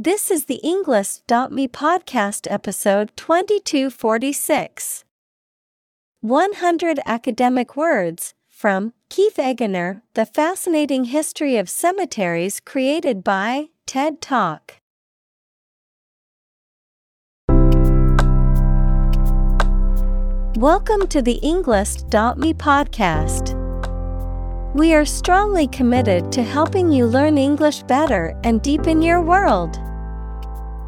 This is the Englist.me podcast episode 2246. 100 Academic Words from Keith Eggener The Fascinating History of Cemeteries created by TED Talk. Welcome to the Englist.me podcast. We are strongly committed to helping you learn English better and deepen your world.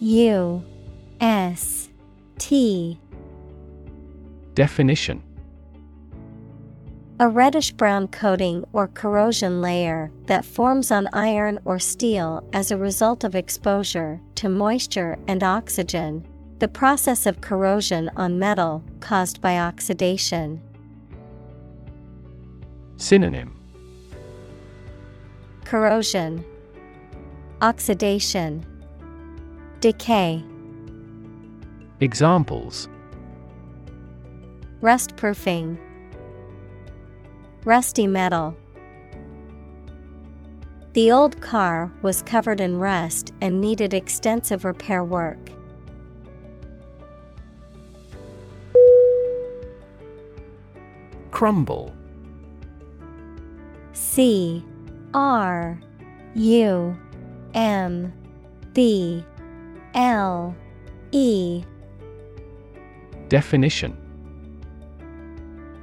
U S T. Definition. A reddish brown coating or corrosion layer that forms on iron or steel as a result of exposure to moisture and oxygen, the process of corrosion on metal caused by oxidation. Synonym. Corrosion, Oxidation, Decay. Examples Rust proofing, Rusty metal. The old car was covered in rust and needed extensive repair work. Crumble. C R U M B L E. Definition.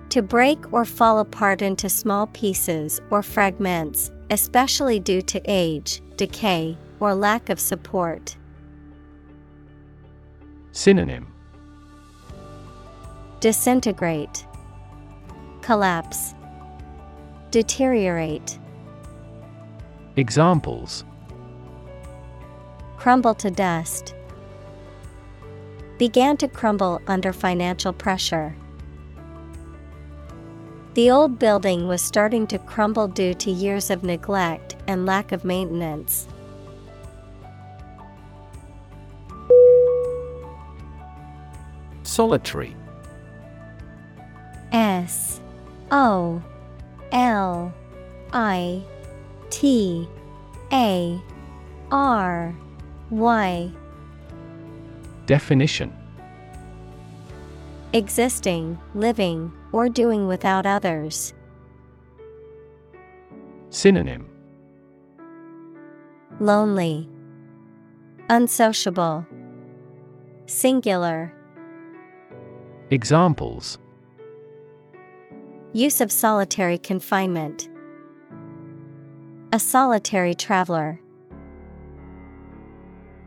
To break or fall apart into small pieces or fragments, especially due to age, decay, or lack of support. Synonym. Disintegrate, Collapse, Deteriorate. Examples Crumble to dust. Began to crumble under financial pressure. The old building was starting to crumble due to years of neglect and lack of maintenance. Solitary. S O L I T A R Y. Definition Existing, living, or doing without others. Synonym Lonely, Unsociable, Singular. Examples Use of solitary confinement. A solitary traveler.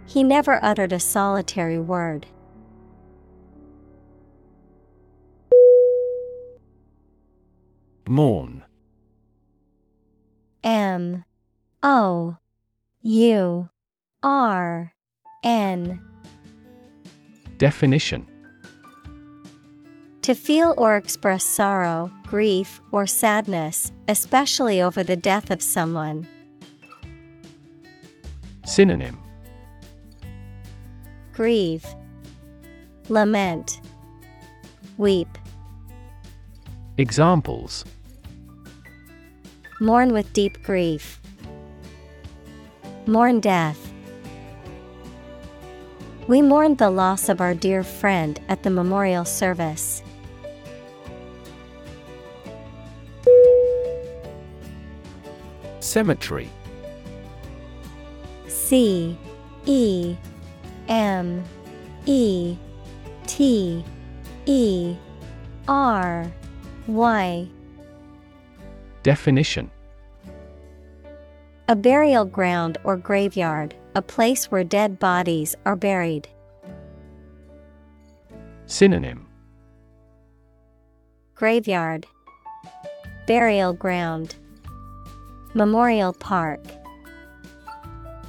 He never uttered a solitary word. Mourn. M O U R N. Definition To feel or express sorrow, grief, or sadness, especially over the death of someone. Synonym Grieve, Lament, Weep. Examples Mourn with deep grief. Mourn death. We mourned the loss of our dear friend at the memorial service. Cemetery. C E M E T E R Y. Definition A burial ground or graveyard, a place where dead bodies are buried. Synonym Graveyard, Burial ground, Memorial park.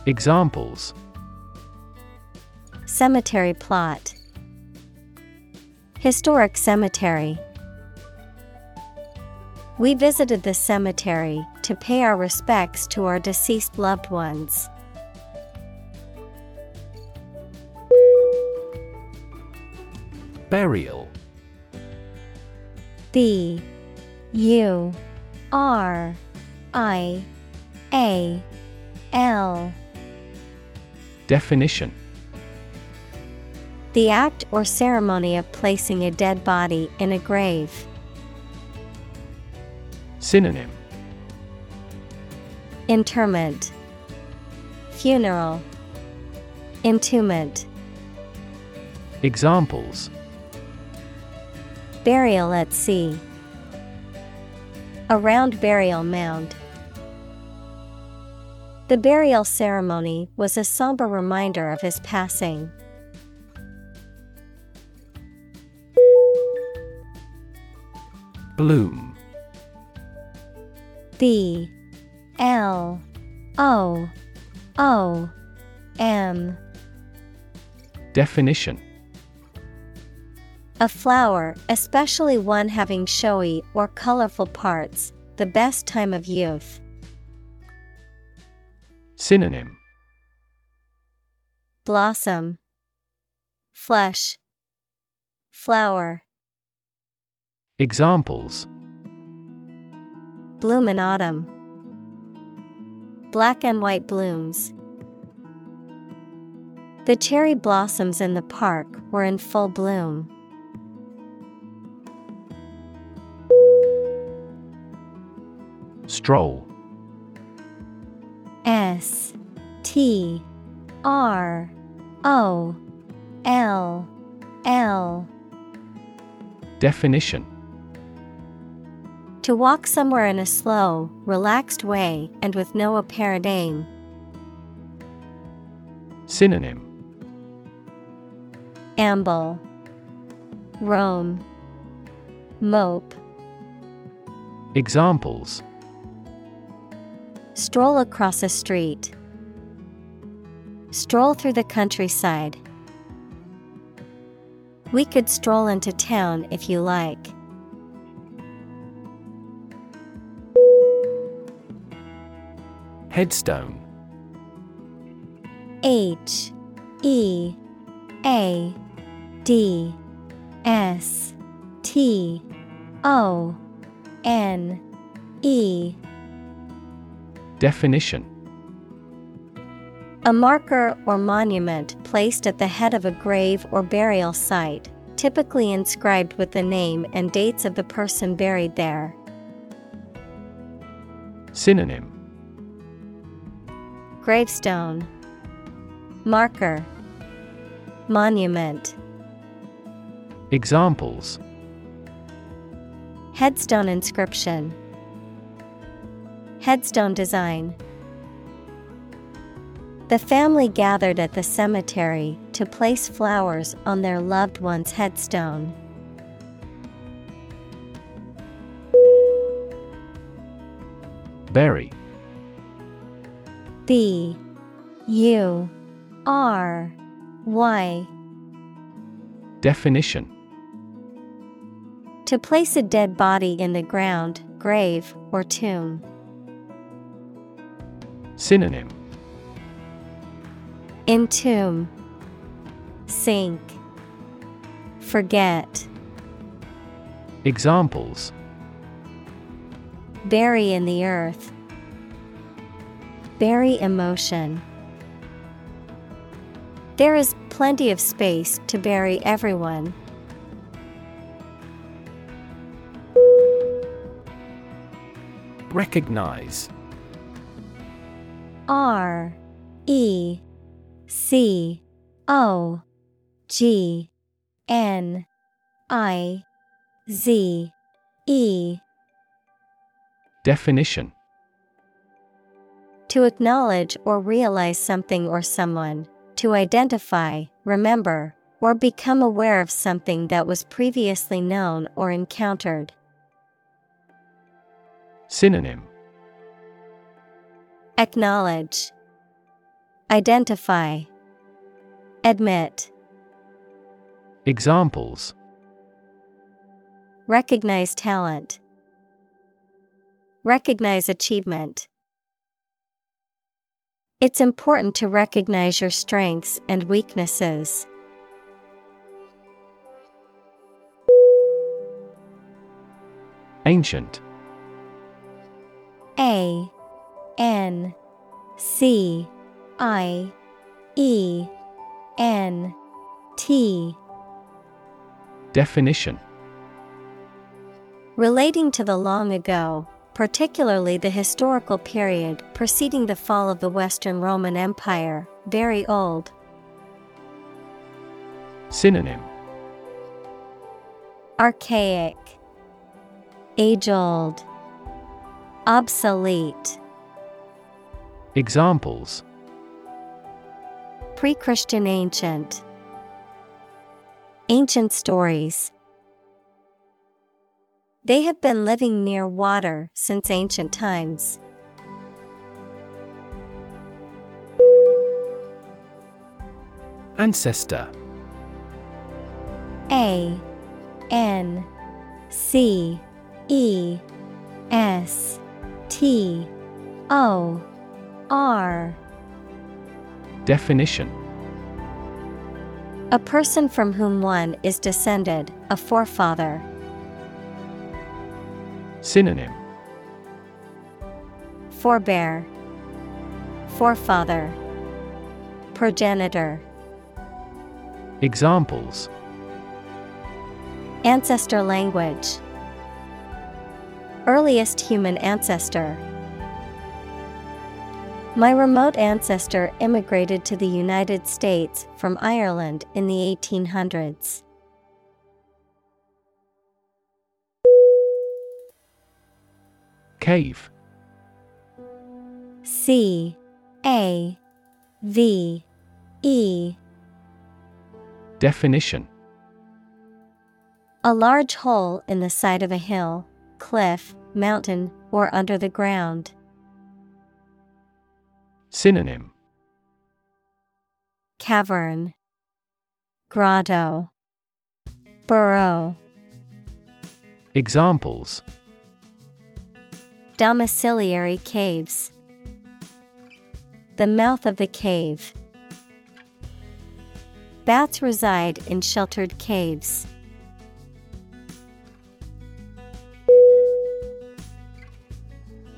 Examples Cemetery plot, Historic cemetery. We visited the cemetery to pay our respects to our deceased loved ones. Burial B U R I A L Definition The act or ceremony of placing a dead body in a grave. Synonym Interment Funeral Entombment Examples Burial at sea. A round burial mound. The burial ceremony was a somber reminder of his passing. Bloom. B L O O M. Definition. A flower, especially one having showy or colorful parts, the best time of youth. Synonym. Blossom, Flush, Flower, Examples Bloom in autumn. Black and white blooms. The cherry blossoms in the park were in full bloom. Stroll S T R O L L Definition To walk somewhere in a slow, relaxed way and with no apparent aim. Synonym Amble, Roam, Mope. Examples Stroll across a street. Stroll through the countryside. We could stroll into town if you like. Headstone. H E A D S T O N E. Definition. A marker or monument placed at the head of a grave or burial site, typically inscribed with the name and dates of the person buried there. Synonym Gravestone, Marker, Monument, Examples Headstone inscription, Headstone design. The family gathered at the cemetery to place flowers on their loved one's headstone. Bury B. U. R. Y. Definition. To place a dead body in the ground, grave, or tomb. Synonym. Entomb, Sink, Forget, Examples. Bury in the earth. Bury emotion. There is plenty of space to bury everyone. Recognize R E C O G N I Z E Definition To acknowledge or realize something or someone, to identify, remember, or become aware of something that was previously known or encountered. Synonym Acknowledge, Identify, Admit. Examples Recognize talent. Recognize achievement. It's important to recognize your strengths and weaknesses. Ancient. A N C I E N T. Definition. Relating to the long ago, particularly the historical period preceding the fall of the Western Roman Empire, very old. Synonym Archaic, Age old, Obsolete. Examples Pre Christian ancient. Ancient stories. They have been living near water since ancient times. Ancestor A N C E S T O R Definition A person from whom one is descended, a forefather. Synonym. Forebear, Forefather, Progenitor, Examples. Ancestor language, Earliest human ancestor. My remote ancestor immigrated to the United States from Ireland in the 1800s. Cave. C A V E. Definition. A large hole in the side of a hill, cliff, mountain, or under the ground. Synonym. Cavern, Grotto, Burrow. Examples Domiciliary caves. The mouth of the cave. Bats reside in sheltered caves.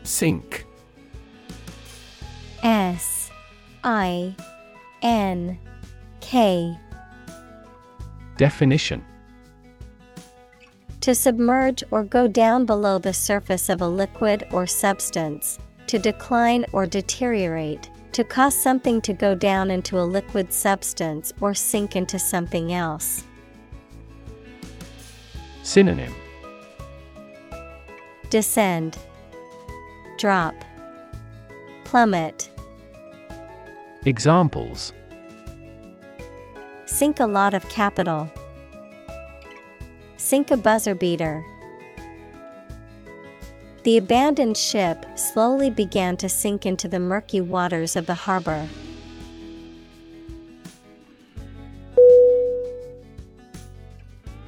Sink S I N K. Definition To submerge or go down below the surface of a liquid or substance, to decline or deteriorate, to cause something to go down into a liquid substance or sink into something else. Synonym Descend, Drop, Plummet. Examples Sink a lot of capital. Sink a buzzer beater. The abandoned ship slowly began to sink into the murky waters of the harbor.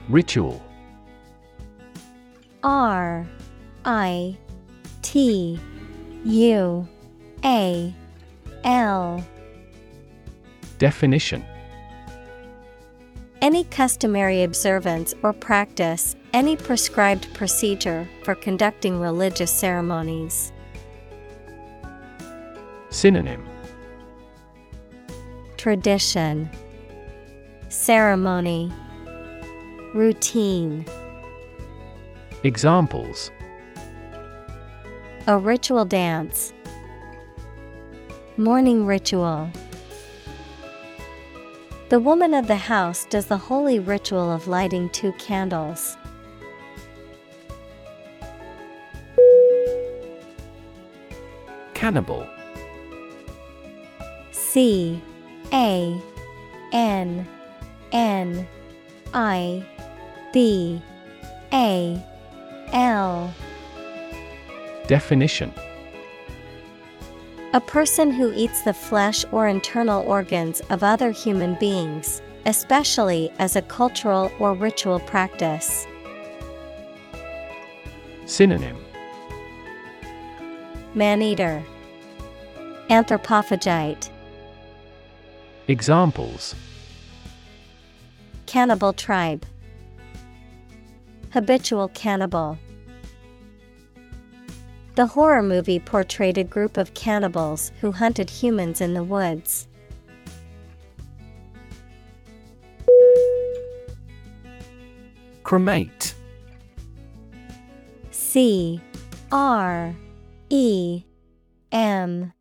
Ritual R I T U A L Definition Any customary observance or practice, any prescribed procedure for conducting religious ceremonies. Synonym Tradition, Ceremony, Routine. Examples A ritual dance. Morning ritual. The woman of the house does the holy ritual of lighting two candles. Cannibal. C A N N I B A L. Definition A person who eats the flesh or internal organs of other human beings, especially as a cultural or ritual practice. Synonym. Maneater, Anthropophagite, Examples. Cannibal tribe, Habitual cannibal. The horror movie portrayed a group of cannibals who hunted humans in the woods. Cremate. C R E M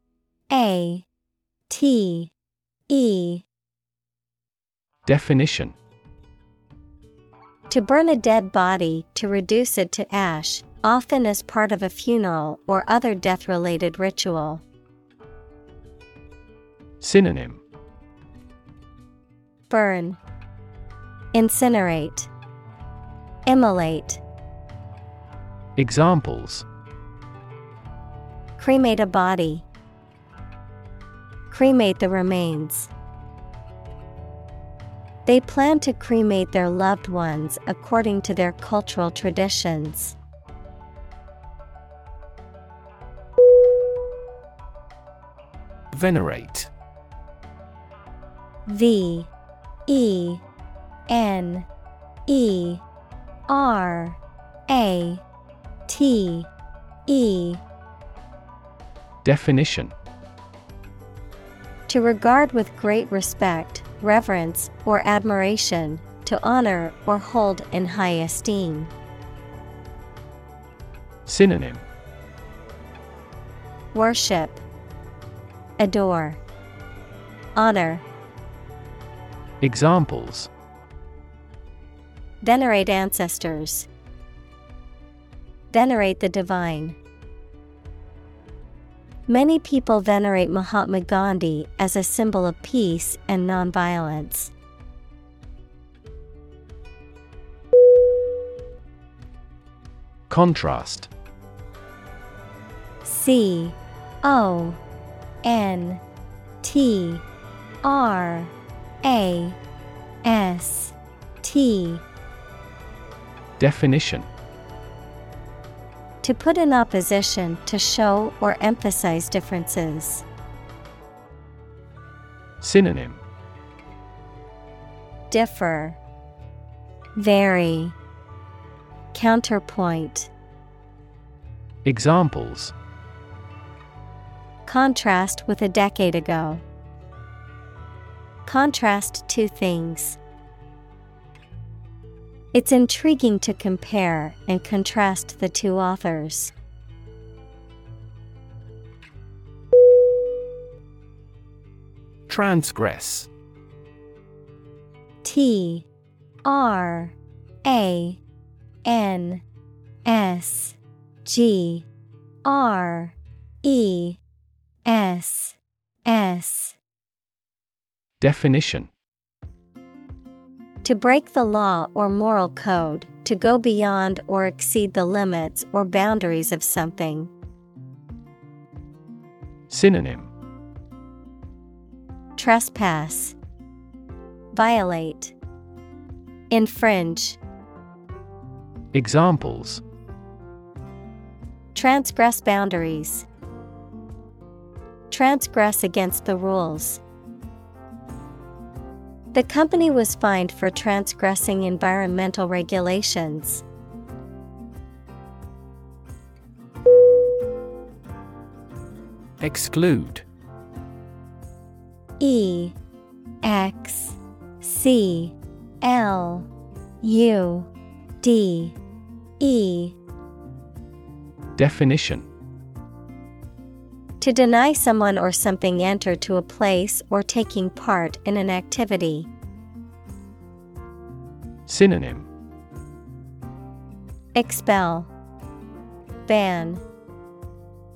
A T E. Definition. To burn a dead body to reduce it to ash, often as part of a funeral or other death related ritual. Synonym Burn, Incinerate, Immolate, Examples Cremate a body, Cremate the remains. They plan to cremate their loved ones according to their cultural traditions. Venerate. V E N E R A T E. Definition. To regard with great respect, reverence, or admiration, to honor or hold in high esteem. Synonym. Worship, Adore, Honor, Examples. Venerate ancestors, Venerate the divine. Many people venerate Mahatma Gandhi as a symbol of peace and nonviolence. Contrast. C O N T R A S T. Definition. To put in opposition to show or emphasize differences. Synonym. Differ, Vary, Counterpoint, Examples Contrast with a decade ago. Contrast two things. It's intriguing to compare and contrast the two authors. Transgress T R A N S G R E S S. Definition. To break the law or moral code, to go beyond or exceed the limits or boundaries of something. Synonym. Trespass, Violate, Infringe, Examples. Transgress boundaries, Transgress against the rules. The company was fined for transgressing environmental regulations. Exclude E X C L U D E Definition To deny someone or something enter to a place or taking part in an activity. Synonym Expel, Ban,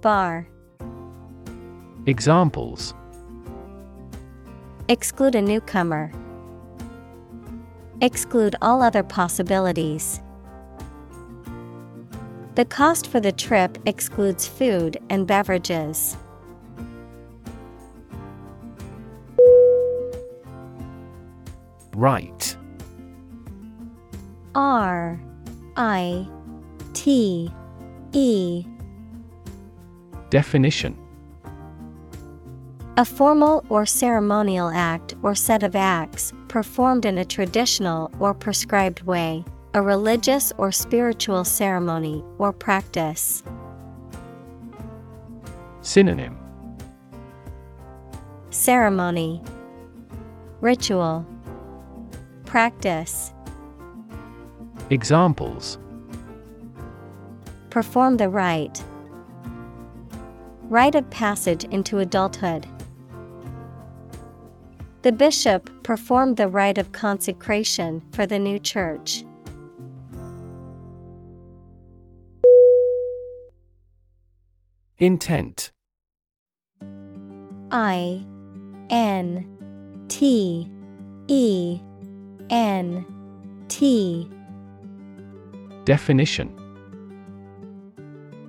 Bar. Examples Exclude a newcomer. Exclude all other possibilities. The cost for the trip excludes food and beverages. Rite. R I T E. Definition. A formal or ceremonial act or set of acts performed in a traditional or prescribed way, a religious or spiritual ceremony or practice. Synonym Ceremony Ritual Practice Examples Perform the rite. Rite of passage into adulthood. The bishop performed the rite of consecration for the new church. Intent. I N T E N T. Definition.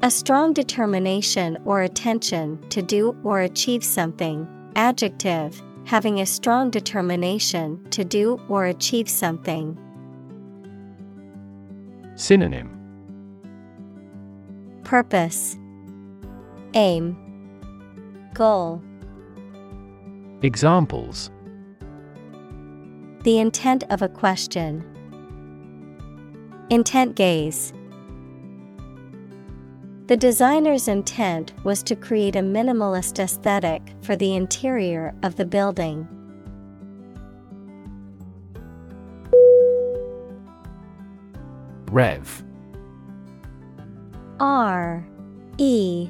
A strong determination or attention to do or achieve something. Adjective, having a strong determination to do or achieve something. Synonym. Purpose, Aim, Goal. Examples The intent of a question. Intent gaze. The designer's intent was to create a minimalist aesthetic for the interior of the building. Rev R E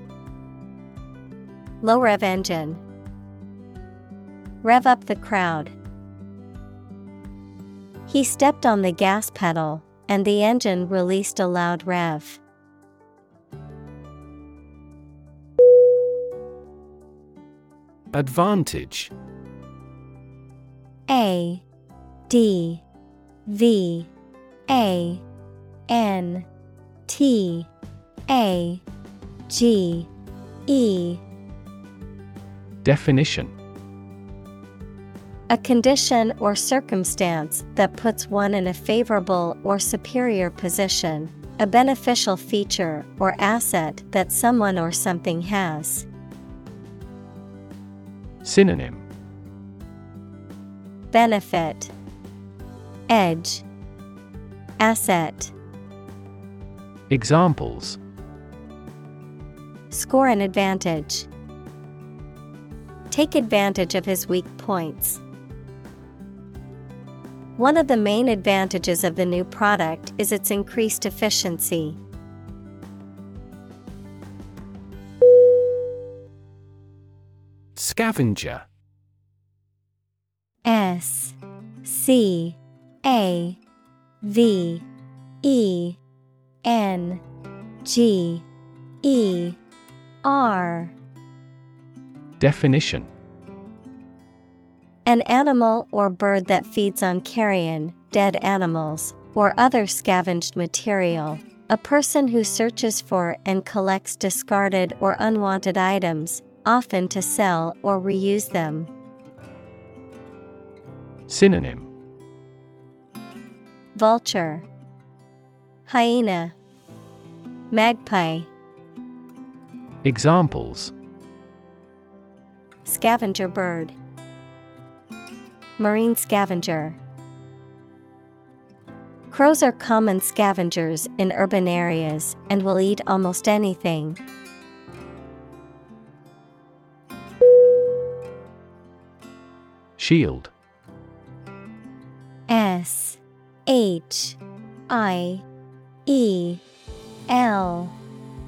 Low rev engine Rev up the crowd. He stepped on the gas pedal, and the engine released a loud rev. Advantage A D V A N T A G E Definition. A condition or circumstance that puts one in a favorable or superior position, a beneficial feature or asset that someone or something has. Synonym. Benefit. Edge. Asset. Examples. Score an advantage. Take advantage of his weak points. One of the main advantages of the new product is its increased efficiency. Scavenger S C A V E N G E R Definition. An animal or bird that feeds on carrion, dead animals, or other scavenged material. A person who searches for and collects discarded or unwanted items, often to sell or reuse them. Synonym. Vulture, Hyena, Magpie, Examples Scavenger bird, Marine scavenger. Crows are common scavengers in urban areas and will eat almost anything. Shield S H I E L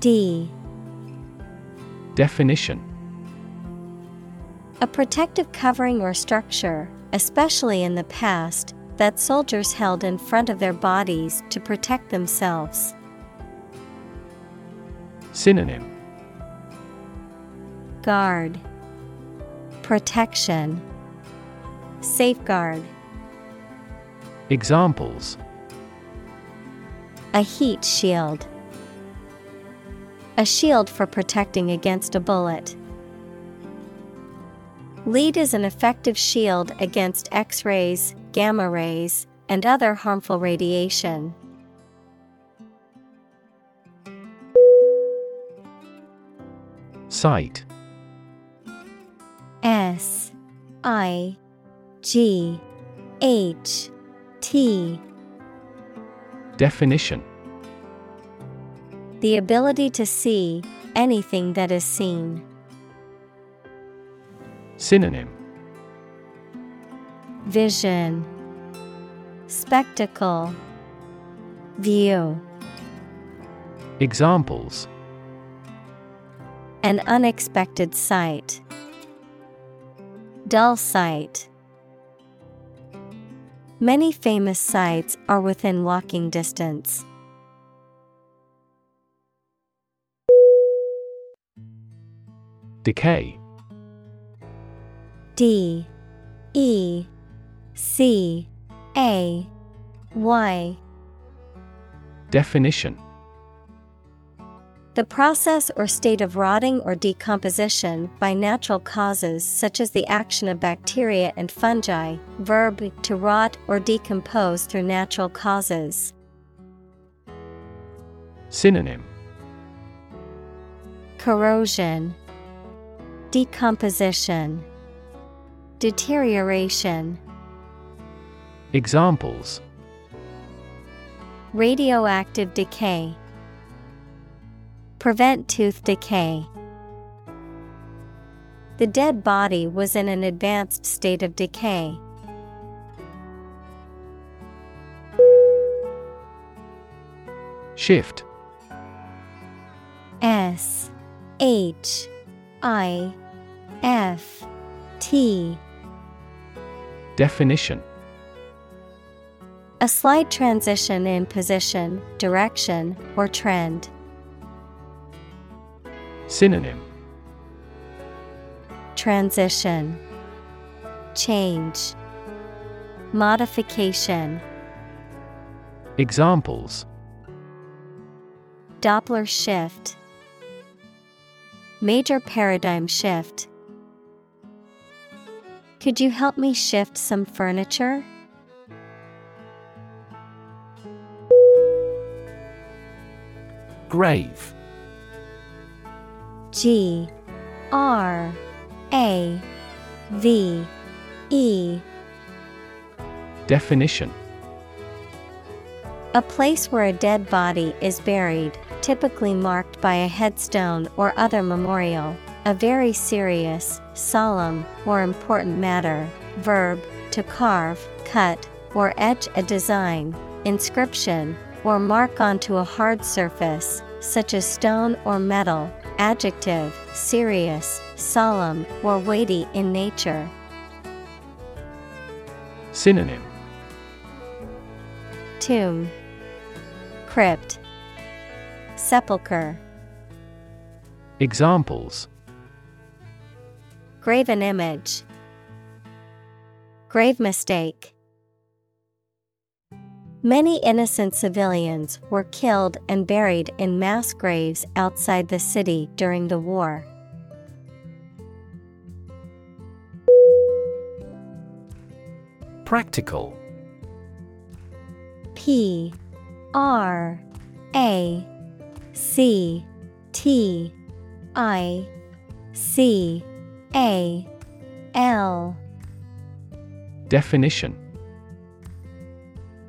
D Definition A protective covering or structure, especially in the past, that soldiers held in front of their bodies to protect themselves. Synonym Guard Protection Safeguard Examples A heat shield. A shield for protecting against a bullet. Lead is an effective shield against X rays, gamma rays, and other harmful radiation. Sight S I G H T Definition The ability to see anything that is seen. Synonym Vision Spectacle View Examples An unexpected sight. Dull sight. Many famous sites are within walking distance. Decay D E C A Y. Definition. The process or state of rotting or decomposition by natural causes such as the action of bacteria and fungi, verb to rot or decompose through natural causes. Synonym. Corrosion, Decomposition, Deterioration. Examples Radioactive decay. Prevent tooth decay. The dead body was in an advanced state of decay. Shift S H I F T Definition. A slight transition in position, direction, or trend. Synonym. Transition. Change. Modification. Examples. Doppler shift. Major paradigm shift Could you help me shift some furniture? Grave G R A V E Definition A place where a dead body is buried, typically marked by a headstone or other memorial. A very serious, solemn, or important matter. Verb to carve, cut, or etch a design, inscription, or mark onto a hard surface, such as stone or metal. Adjective serious, solemn, or weighty in nature. Synonym Tomb, Crypt, Sepulchre. Examples Graven image. Grave mistake. Many innocent civilians were killed and buried in mass graves outside the city during the war. Practical P R A C T I C A L Definition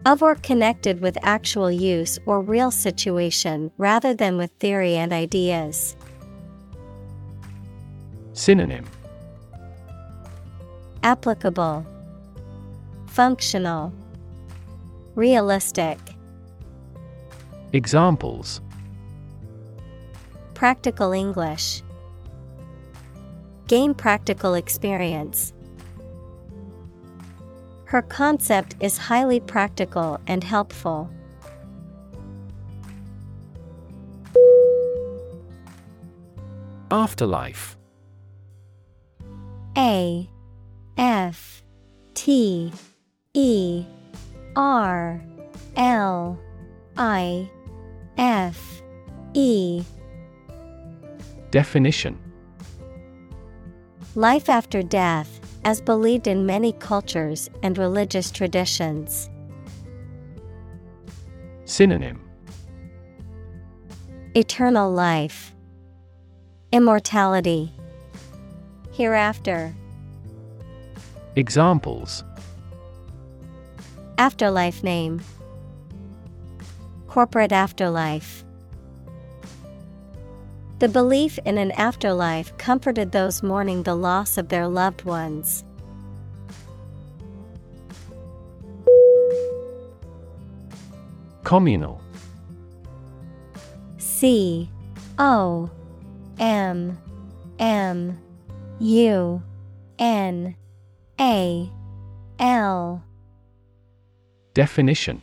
Of or connected with actual use or real situation rather than with theory and ideas. Synonym Applicable, Functional, Realistic. Examples Practical English. Gain practical experience. Her concept is highly practical and helpful. Afterlife A F T E R L I F E Definition Life after death, as believed in many cultures and religious traditions. Synonym Eternal life, Immortality, Hereafter. Examples Afterlife name, Corporate afterlife. The belief in an afterlife comforted those mourning the loss of their loved ones. Communal. C O M M U N A L. Definition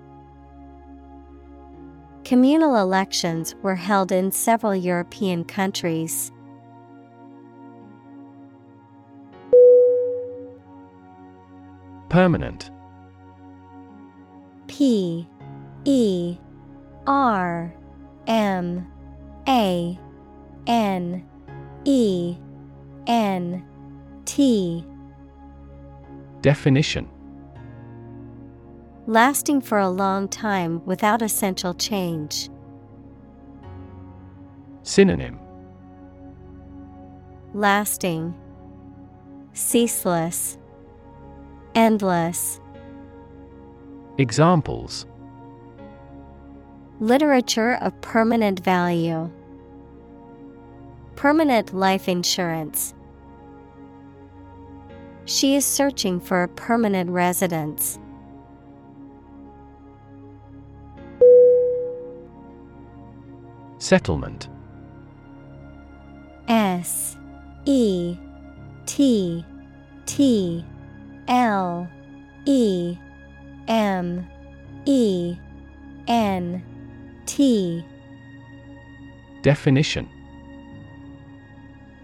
Communal elections were held in several European countries. Permanent. P. E. R. M. A. N. E. N. T. Definition Lasting for a long time without essential change. Synonym Lasting, Ceaseless, Endless. Examples Literature of permanent value. Permanent life insurance. She is searching for a permanent residence. Settlement. S E T T L E M E N T. Definition.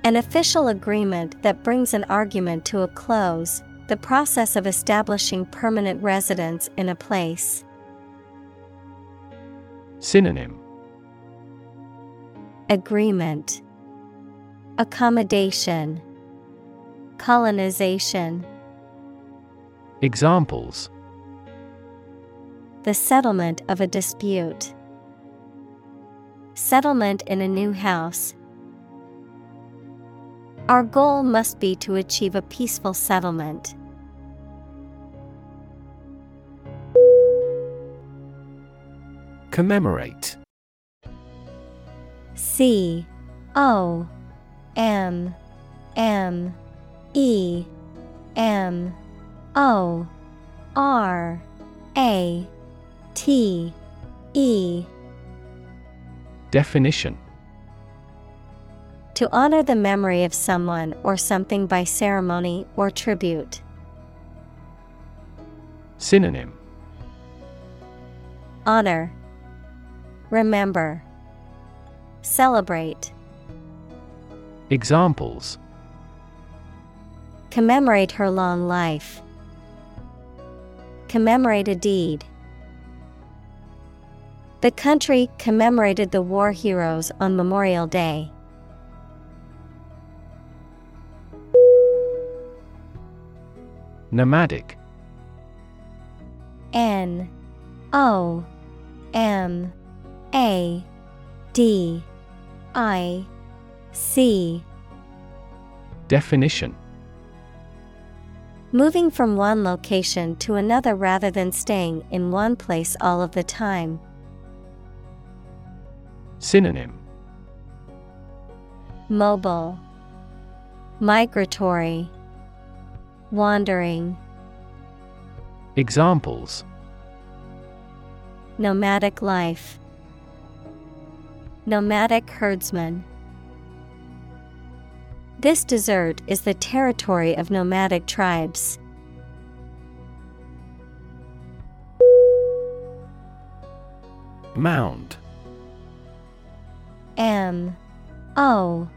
An official agreement that brings an argument to a close, the process of establishing permanent residence in a place. Synonym Agreement Accommodation Colonization Examples The settlement of a dispute. Settlement in a new house. Our goal must be to achieve a peaceful settlement. Commemorate C O M M E M O R A T E Definition. To honor the memory of someone or something by ceremony or tribute. Synonym. Honor. Remember Celebrate Examples Commemorate her long life. Commemorate a deed. The country commemorated the war heroes on Memorial Day. Nomadic N O M A D I C Definition. Moving from one location to another rather than staying in one place all of the time. Synonym. Mobile, Migratory, Wandering. Examples. Nomadic life, Nomadic herdsman. This desert is the territory of nomadic tribes. Mound. M. O.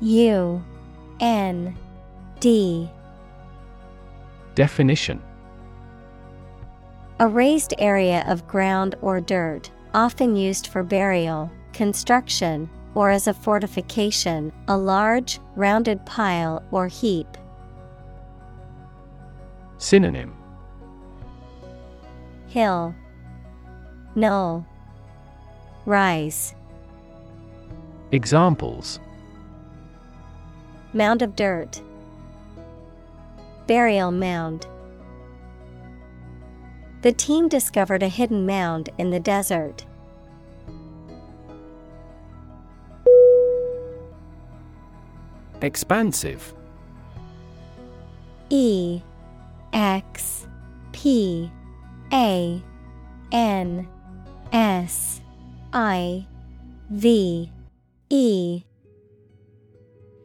U. N. D. Definition. A raised area of ground or dirt, often used for burial, construction, or as a fortification, a large, rounded pile or heap. Synonym Hill, Knoll, Rise. Examples Mound of dirt, Burial mound. The team discovered a hidden mound in the desert. Expansive. E X P A N S I V E.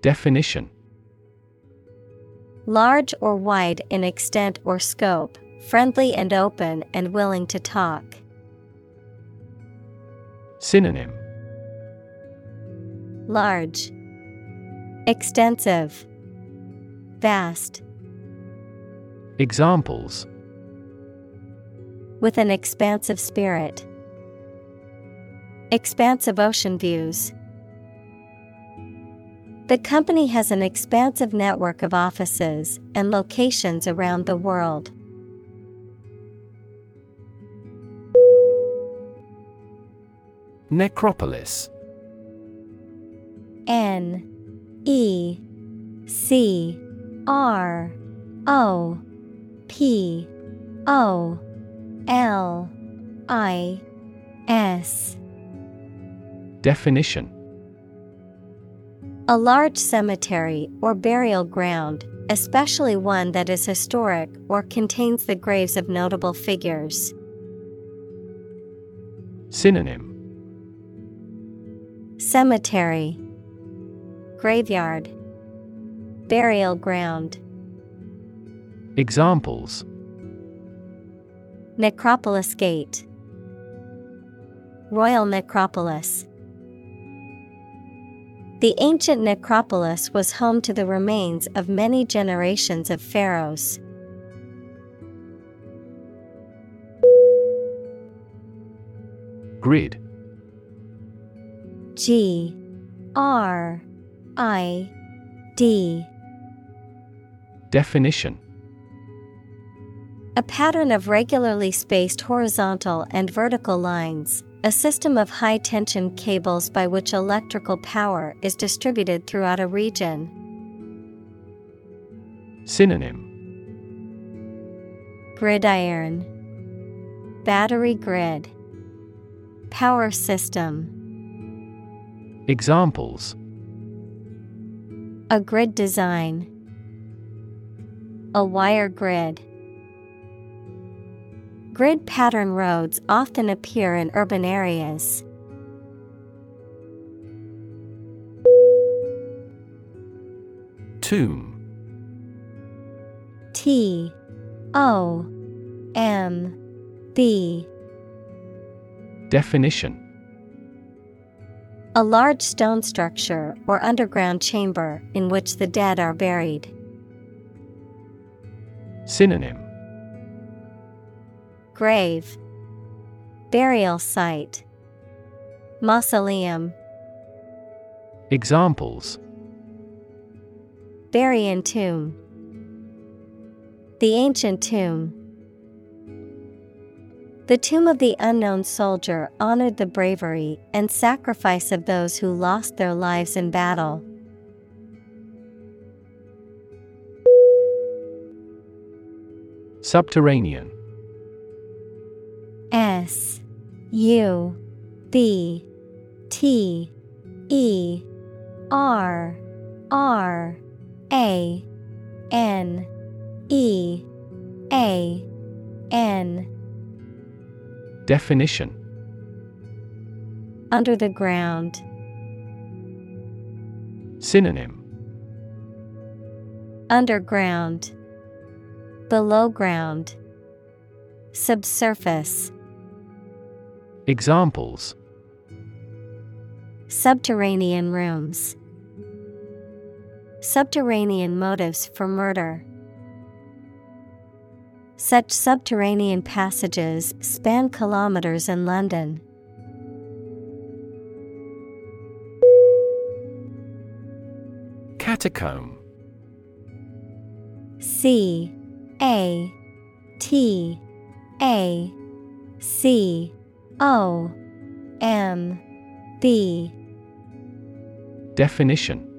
Definition. Large or wide in extent or scope, friendly and open and willing to talk. Synonym. Large, Extensive, Vast, Examples with an expansive spirit. Expansive ocean views. The company has an expansive network of offices and locations around the world. Necropolis N E C R O P O L I S. Definition. A large cemetery or burial ground, especially one that is historic or contains the graves of notable figures. Synonym. Cemetery, Graveyard, Burial ground, Examples. Necropolis Gate, Royal Necropolis. The ancient necropolis was home to the remains of many generations of pharaohs. Grid. G R I D. Definition. A pattern of regularly spaced horizontal and vertical lines, a system of high tension cables by which electrical power is distributed throughout a region. Synonym. Gridiron, Battery grid, Power system. Examples A grid design. A wire grid. Grid pattern roads often appear in urban areas. Tomb T O M B Definition A large stone structure or underground chamber in which the dead are buried. Synonym Grave Burial site Mausoleum. Examples Bury in tomb. The ancient tomb. The tomb of the unknown soldier honored the bravery and sacrifice of those who lost their lives in battle. Subterranean S U B T E R R A N E A N Definition Under the ground. Synonym Underground. Below ground. Subsurface. Examples Subterranean rooms. Subterranean motives for murder. Such subterranean passages span kilometers in London. Catacomb. C A T A C O M B. Definition.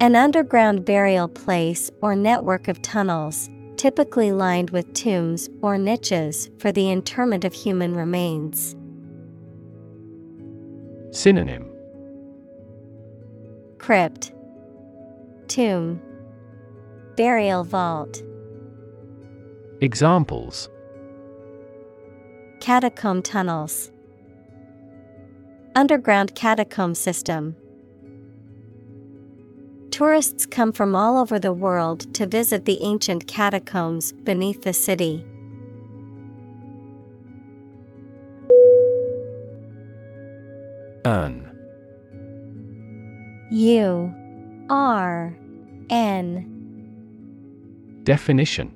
An underground burial place or network of tunnels, typically lined with tombs or niches for the interment of human remains. Synonym. Crypt, Tomb, Burial vault, Examples. Catacomb tunnels, Underground catacomb system. Tourists come from all over the world to visit the ancient catacombs beneath the city. Urn U. R. N. Definition.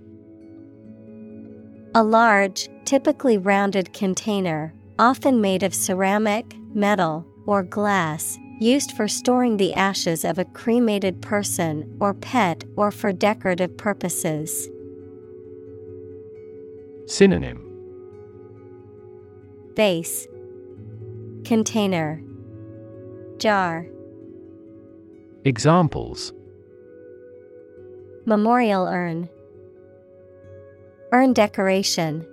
A large, typically rounded container, often made of ceramic, metal, or glass, used for storing the ashes of a cremated person or pet or for decorative purposes. Synonym. Vase Container. Jar. Examples. Memorial urn. Urn decoration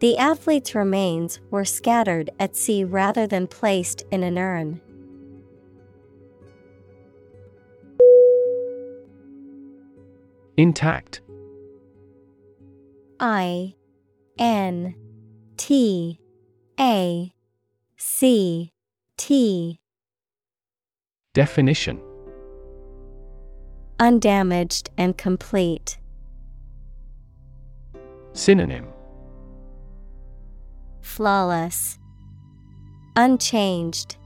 The athlete's remains were scattered at sea rather than placed in an urn. Intact I N T A C T Definition Undamaged and complete. Synonym Flawless. Unchanged.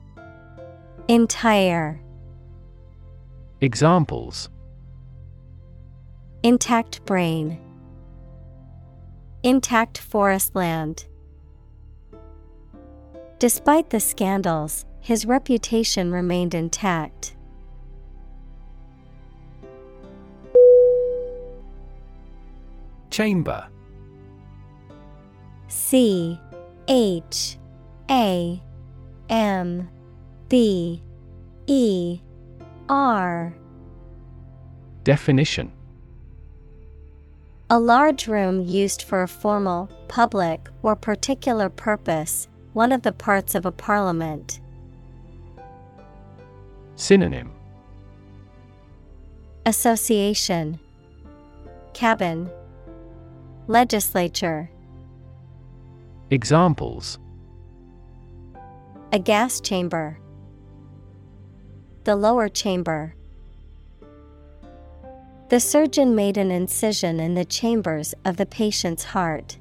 Entire. Examples Intact brain. Intact forest land. Despite the scandals, his reputation remained intact. Chamber C H A M B E R. Definition. A large room used for a formal, public, or particular purpose, one of the parts of a parliament. Synonym. Association. Cabin. Legislature Examples. A gas chamber. The lower chamber. The surgeon made an incision in the chambers of the patient's heart.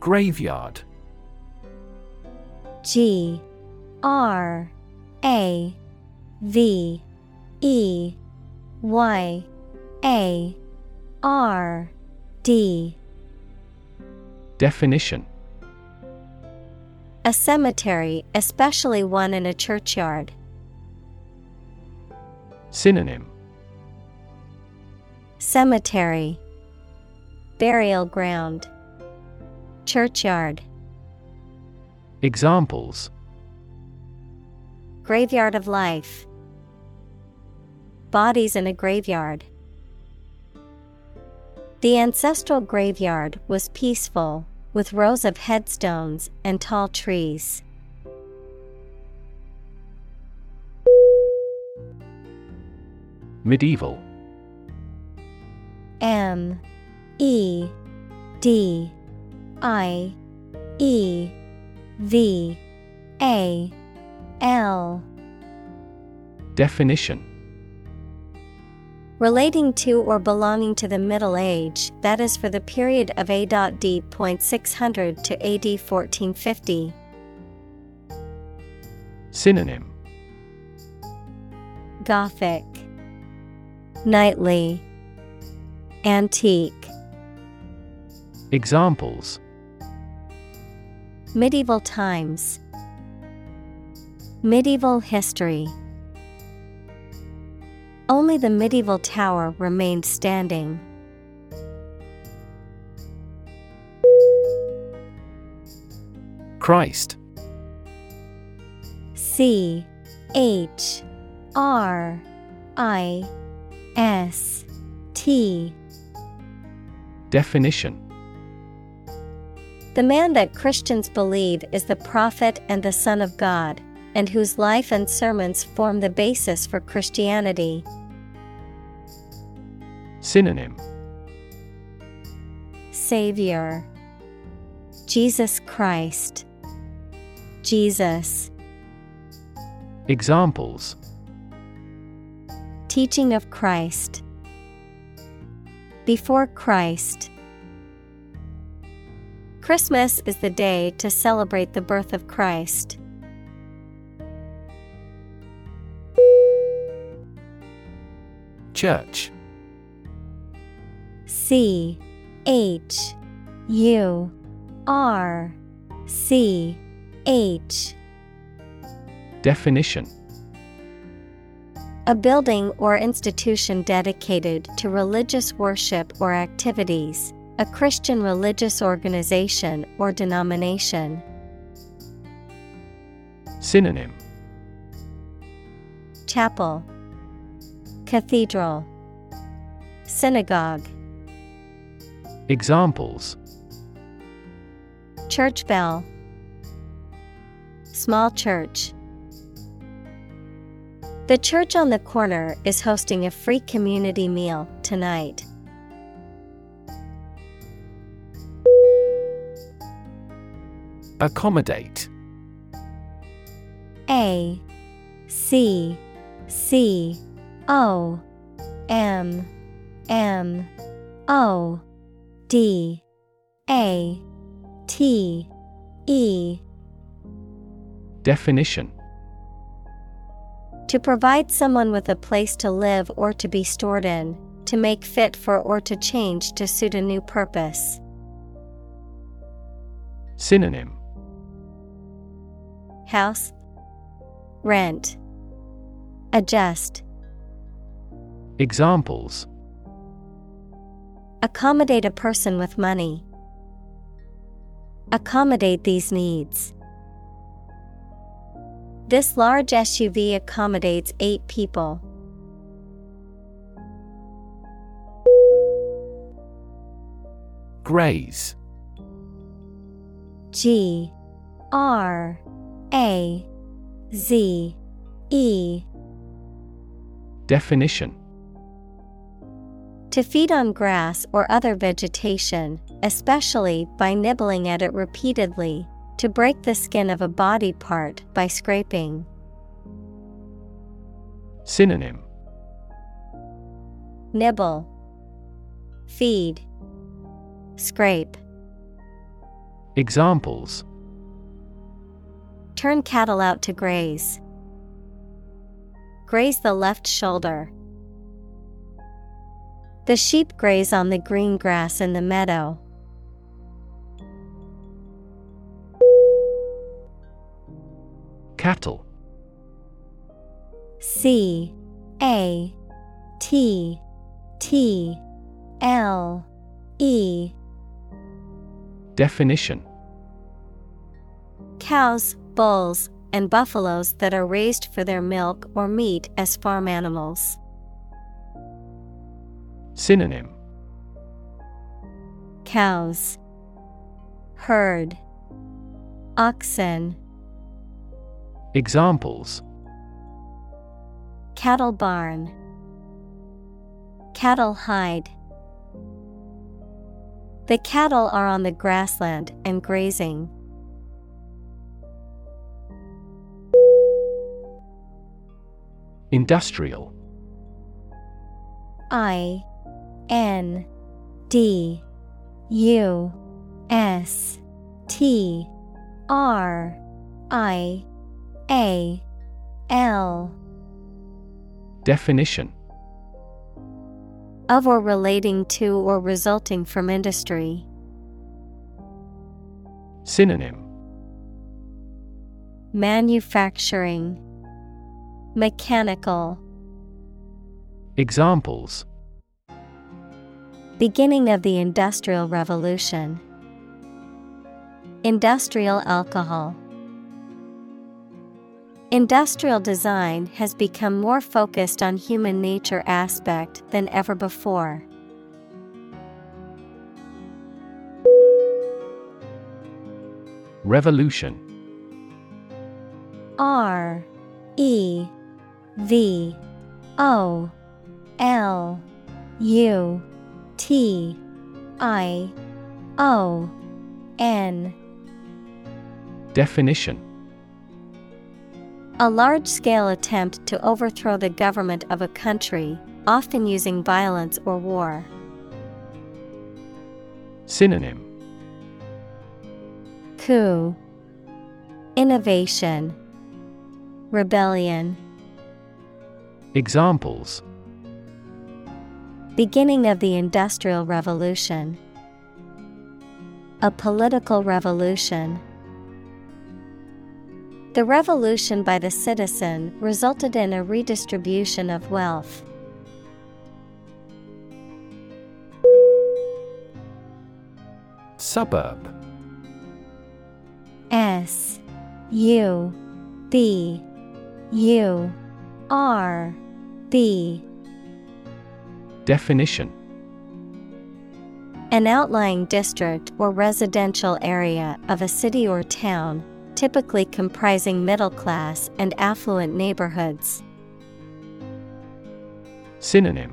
Graveyard. G R A V E Y A R D. Definition. A cemetery, especially one in a churchyard. Synonym. Cemetery. Burial ground. Churchyard. Examples. Graveyard of Life. Bodies in a graveyard. The ancestral graveyard was peaceful, with rows of headstones and tall trees. Medieval. M E D I E V A L. Definition Relating to or belonging to the Middle Age, that is for the period of A.D. 600 to AD 1450. Synonym Gothic, Knightly, Antique. Examples Medieval times, Medieval history. Only the medieval tower remained standing. Christ. C H R I S T. Definition. The man that Christians believe is the prophet and the Son of God, and whose life and sermons form the basis for Christianity. Synonym. Savior. Jesus Christ. Jesus. Examples. Teaching of Christ. Before Christ. Christmas is the day to celebrate the birth of Christ. Church. C H U R C H. Definition. A building or institution dedicated to religious worship or activities, a Christian religious organization or denomination. Synonym. Chapel, Cathedral, Synagogue, Examples. Church bell, Small church. The church on the corner is hosting a free community meal tonight. Accommodate. A C C O M M O D A T E. Definition. To provide someone with a place to live or to be stored in, to make fit for or to change to suit a new purpose. Synonym. House, Rent, Adjust. Examples Accommodate a person with money. Accommodate these needs. This large SUV accommodates eight people. Graze G R A Z E Definition To feed on grass or other vegetation, especially by nibbling at it repeatedly, to break the skin of a body part by scraping. Synonym Nibble, Feed, Scrape. Examples Turn cattle out to graze. Graze the left shoulder. The sheep graze on the green grass in the meadow. Cattle. C. A. T. T. L. E. Definition. Cows, bulls, and buffaloes that are raised for their milk or meat as farm animals. Synonym. Cows, Herd, Oxen, Examples. Cattle barn, Cattle hide. The cattle are on the grassland and grazing. Industrial. I N D U S T R I A L. Definition. Of or relating to or resulting from industry. Synonym. Manufacturing. Mechanical. Examples Beginning of the Industrial Revolution. Industrial alcohol. Industrial design has become more focused on human nature aspect than ever before. Revolution. R E V O L U T I O N. Definition. A large scale attempt to overthrow the government of a country, often using violence or war. Synonym. Coup. Innovation. Rebellion. Examples Beginning of the Industrial Revolution A political revolution. The revolution by the citizen resulted in a redistribution of wealth. Suburb S U B U R B Definition. An outlying district or residential area of a city or town, typically comprising middle class and affluent neighborhoods. Synonym.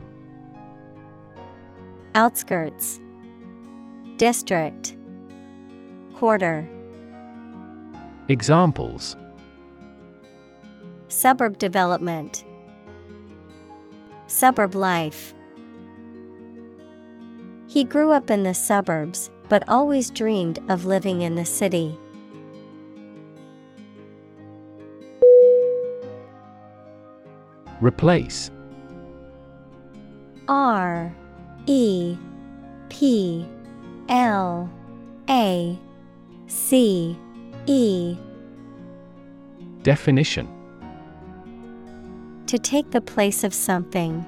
Outskirts. District. Quarter. Examples. Suburb development. Suburb life He grew up in the suburbs but always dreamed of living in the city. Replace R E P L A C E Definition To take the place of something.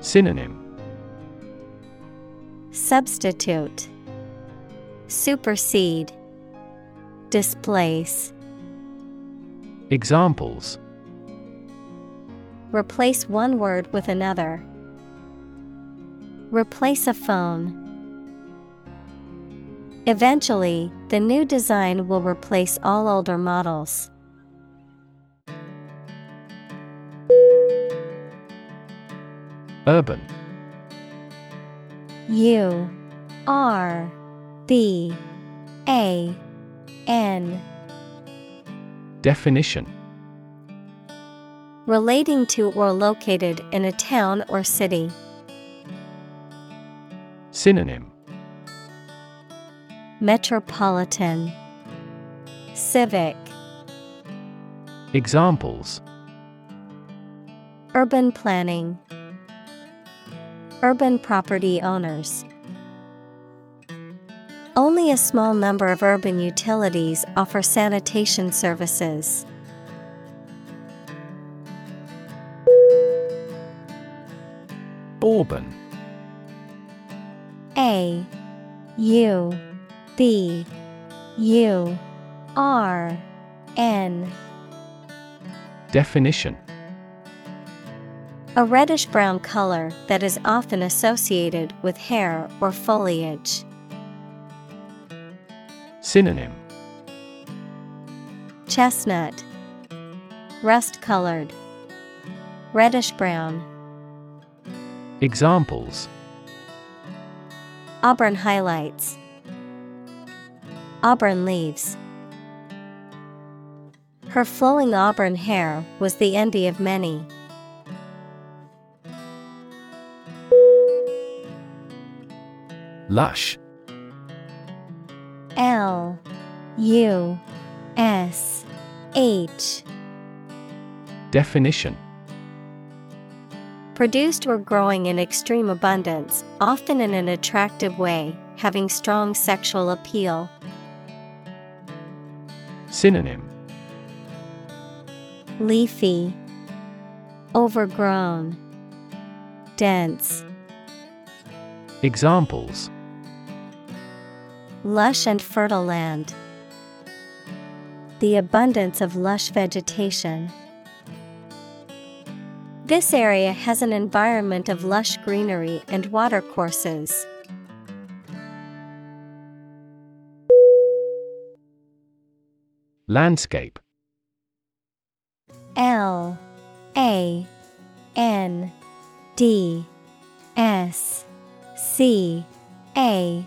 Synonym Substitute Supersede Displace Examples Replace one word with another. Replace a phone. Eventually, the new design will replace all older models. Urban U R B A N. Definition. Relating to or located in a town or city. Synonym. Metropolitan. Civic. Examples. Urban planning urban property owners. Only a small number of urban utilities offer sanitation services. Auburn A U B U R N Definition A reddish brown color that is often associated with hair or foliage. Synonym. Chestnut. Rust colored. Reddish brown. Examples. Auburn highlights. Auburn leaves. Her flowing auburn hair was the envy of many. Lush. L U S H. Definition. Produced or growing in extreme abundance, often in an attractive way, having strong sexual appeal. Synonym. Leafy, Overgrown, Dense, Examples Lush and fertile land. The abundance of lush vegetation. This area has an environment of lush greenery and watercourses. Landscape L A N D S C A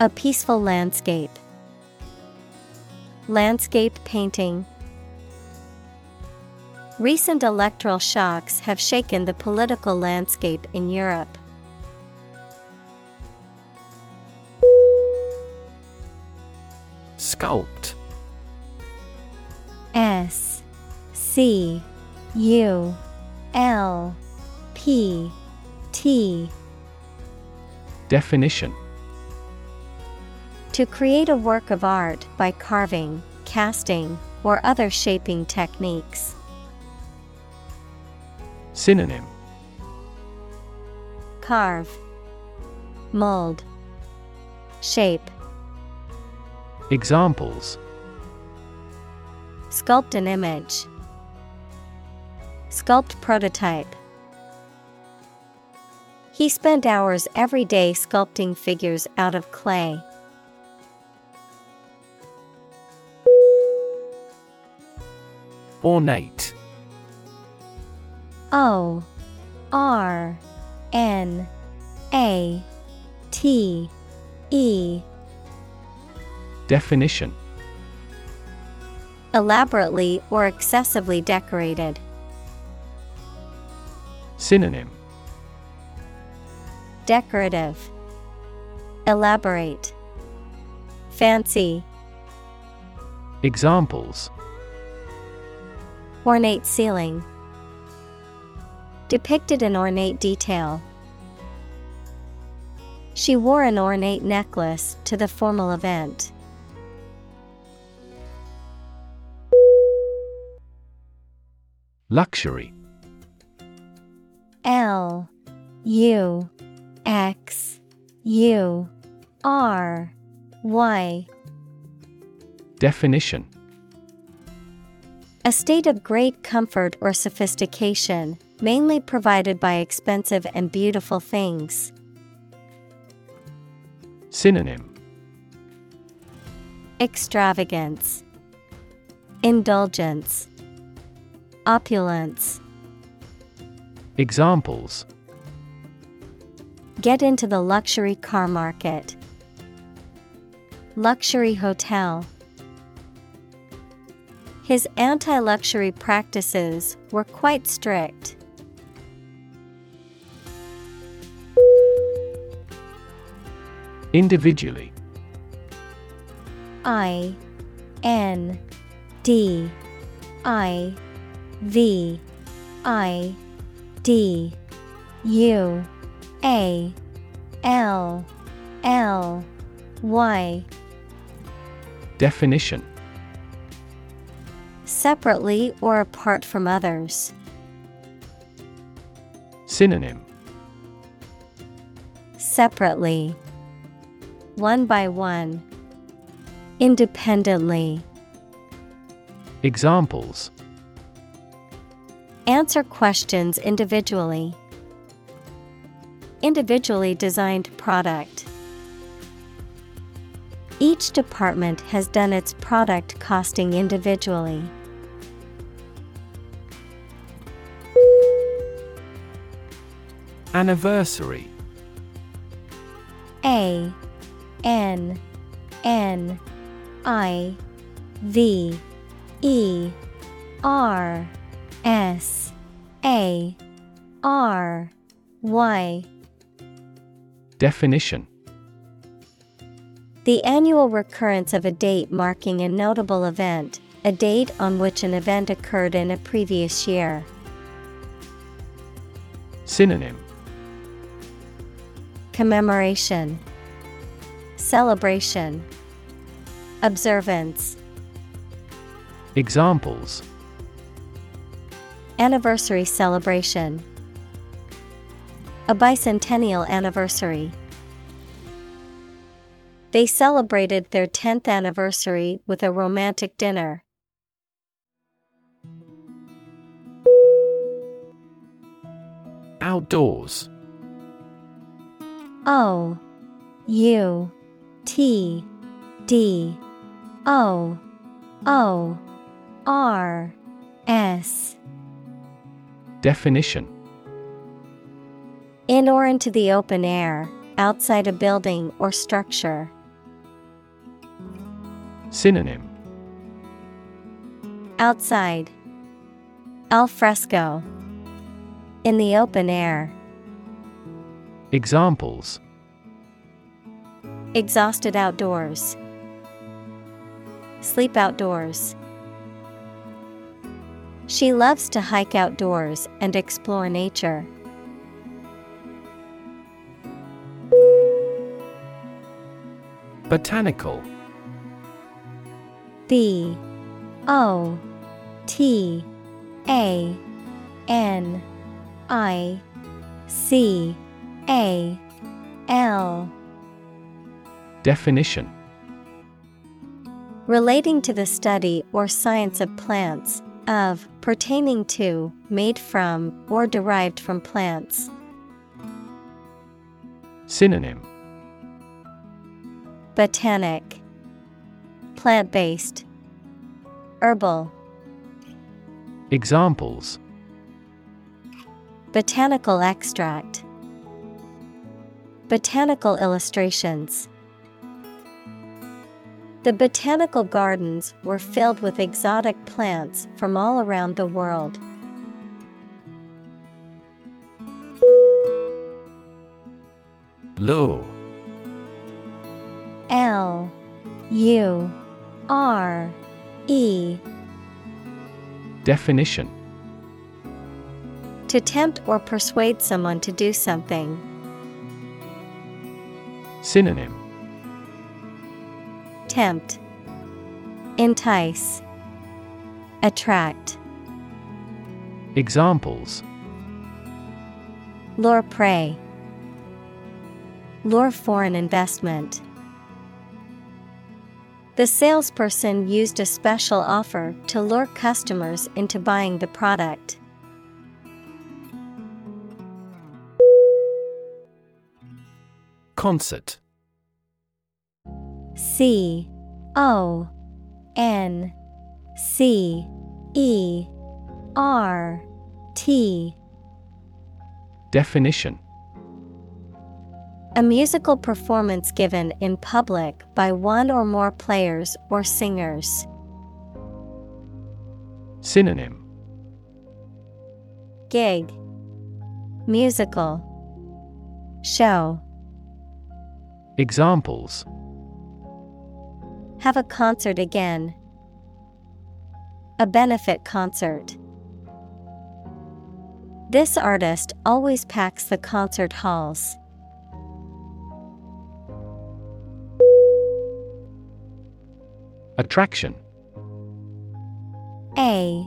A peaceful landscape. Landscape painting. Recent electoral shocks have shaken the political landscape in Europe. Sculpt S C U L P T Definition To create a work of art by carving, casting, or other shaping techniques. Synonym Carve, Mold, Shape, Examples Sculpt an image. Sculpt prototype. He spent hours every day sculpting figures out of clay. Ornate O R N A T E Definition Elaborately or excessively decorated. Synonym Decorative. Elaborate. Fancy. Examples Ornate ceiling. Depicted in ornate detail. She wore an ornate necklace to the formal event. Luxury L U X U R Y Definition A state of great comfort or sophistication, mainly provided by expensive and beautiful things. Synonym Extravagance, Indulgence, Opulence. Examples Get into the luxury car market. Luxury hotel. His anti luxury practices were quite strict. Individually. I N D I V I D U A L L Y Definition Separately or apart from others. Synonym Separately. One by one. Independently. Examples Answer questions individually. Individually designed product. Each department has done its product costing individually. Anniversary. A N N I V E R S A R Y. Definition. The annual recurrence of a date marking a notable event, a date on which an event occurred in a previous year. Synonym Commemoration, Celebration, Observance. Examples Anniversary celebration, a bicentennial anniversary. They celebrated their 10th anniversary with a romantic dinner. Outdoors O U T D O O R S Definition In or into the open air, outside a building or structure. Synonym Outside. Al fresco. In the open air. Examples Exhausted outdoors. Sleep outdoors. She loves to hike outdoors and explore nature. Botanical B O T A N I C A L. Definition. Relating to the study or science of plants, of, pertaining to, made from, or derived from plants. Synonym. Botanic. Plant based Herbal. Examples. Botanical extract Botanical illustrations. The botanical gardens were filled with exotic plants from all around the world. Lure L. U. R. E. Definition. To tempt or persuade someone to do something. Synonym. Tempt, Entice, Attract, Examples. Lure prey, Lure foreign investment. The salesperson used a special offer to lure customers into buying the product. Concert. C O N C E R T. Definition. A musical performance given in public by one or more players or singers. Synonym. Gig. Musical. Show Examples Have a concert again. A benefit concert. This artist always packs the concert halls. Attraction A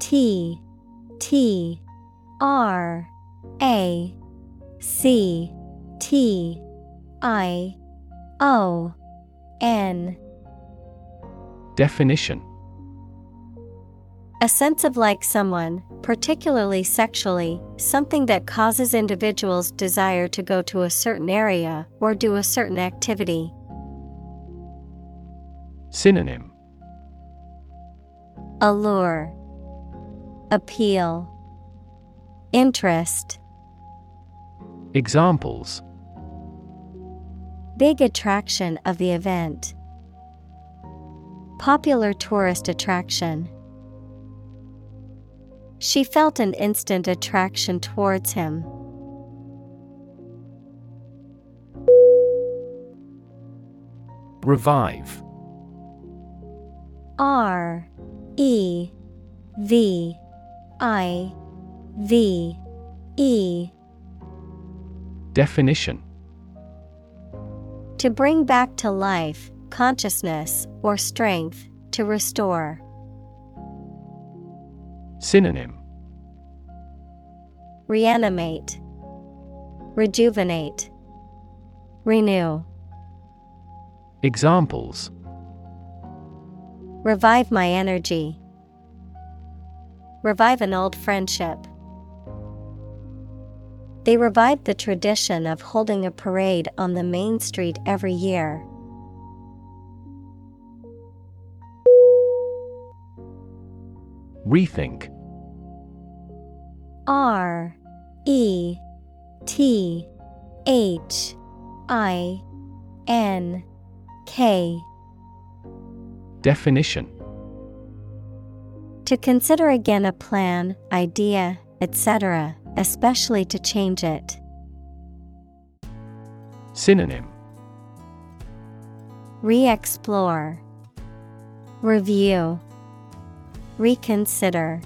T T R A C T I O N. Definition. A sense of like someone, particularly sexually, something that causes individuals' desire to go to a certain area or do a certain activity. Synonym. Allure, Appeal, Interest. Examples Big attraction of the event. Popular tourist attraction. She felt an instant attraction towards him. Revive R E V I V E Definition To bring back to life, consciousness, or strength, to restore. Synonym Reanimate, Rejuvenate, Renew. Examples Revive my energy. Revive an old friendship. They revived the tradition of holding a parade on the main street every year. Rethink R E T H I N K Definition To consider again a plan, idea, etc., especially to change it. Synonym Re explore, Review, Reconsider.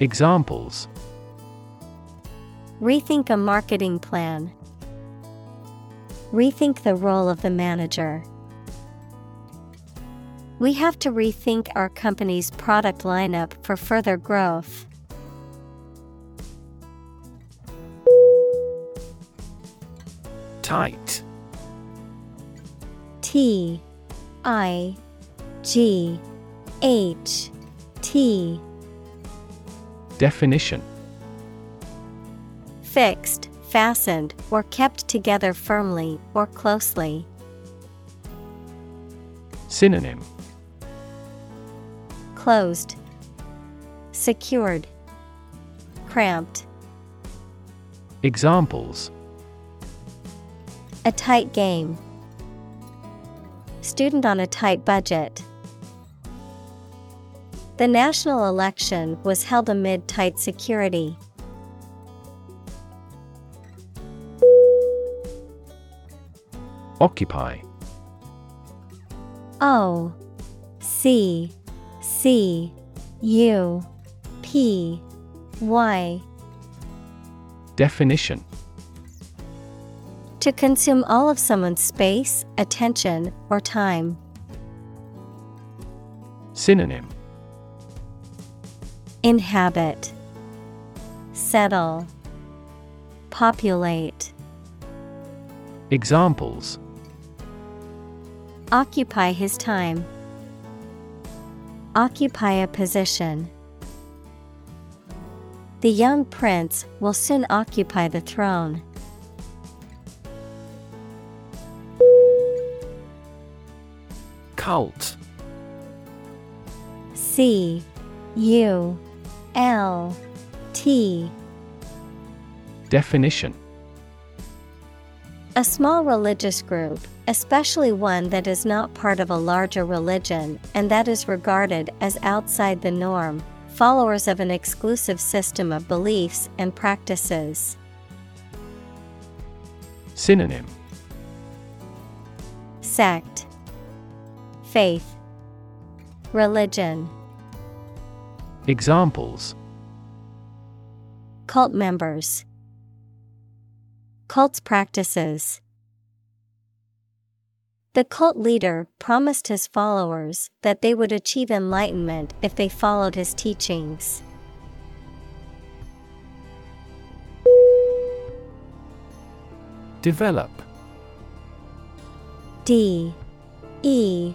Examples Rethink a marketing plan. Rethink the role of the manager. We have to rethink our company's product lineup for further growth. Tight. T I G H T. Definition. Fixed, fastened, or kept together firmly or closely. Synonym. Closed, Secured, Cramped. Examples A tight game. Student on a tight budget. The national election was held amid tight security. Occupy O C C U P Y Definition To consume all of someone's space, attention, or time. Synonym Inhabit, Settle, Populate. Examples Occupy his time. Occupy a position. The young prince will soon occupy the throne. Cult. C U L T. Definition. A small religious group, especially one that is not part of a larger religion and that is regarded as outside the norm, followers of an exclusive system of beliefs and practices. Synonym. Sect Faith. Religion. Examples. Cult members. Cult's practices. The cult leader promised his followers that they would achieve enlightenment if they followed his teachings. Develop. D E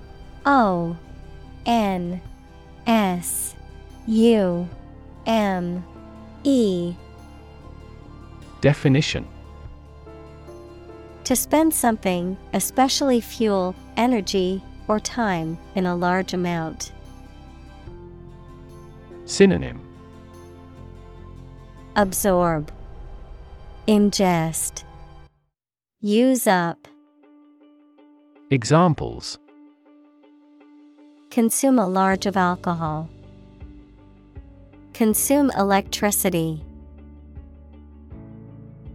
O N S U M E. Definition. To spend something, especially fuel, energy, or time, in a large amount. Synonym. Absorb, Ingest, Use up, Examples Consume a large of alcohol. Consume electricity.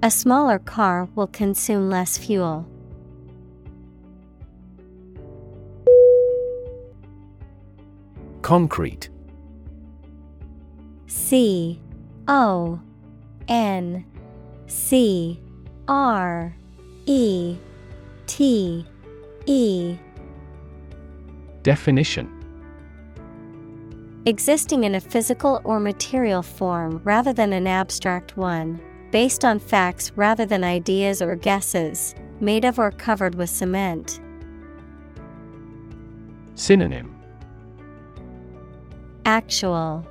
A smaller car will consume less fuel. Concrete C O N C R E T E Definition Existing in a physical or material form rather than an abstract one, based on facts rather than ideas or guesses, made of or covered with cement. Synonym Actual,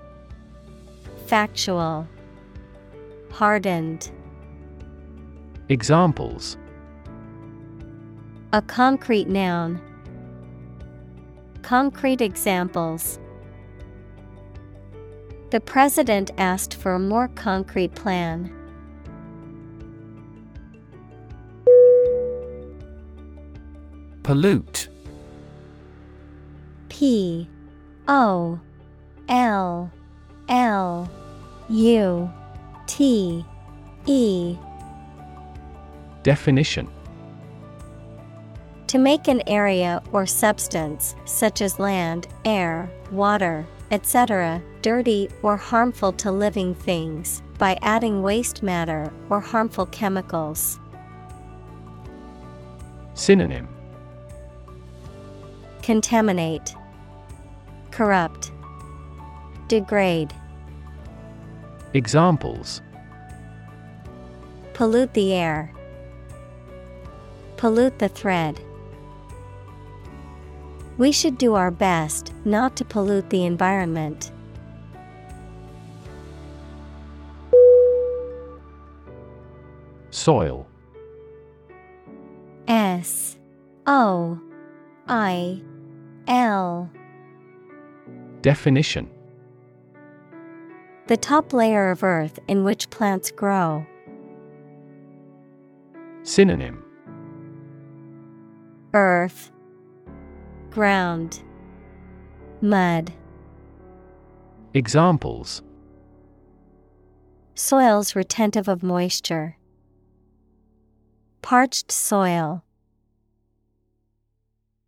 Factual, Hardened. Examples A concrete noun. Concrete examples. The president asked for a more concrete plan. Pollute P O L L U T E Definition To make an area or substance, such as land, air, water, etc., dirty or harmful to living things by adding waste matter or harmful chemicals. Synonym Contaminate, Corrupt, Degrade. Examples Pollute the air. Pollute the thread. We should do our best not to pollute the environment. Soil S O I L Definition The top layer of earth in which plants grow. Synonym Earth, Ground, Mud. Examples Soils retentive of moisture. Parched soil.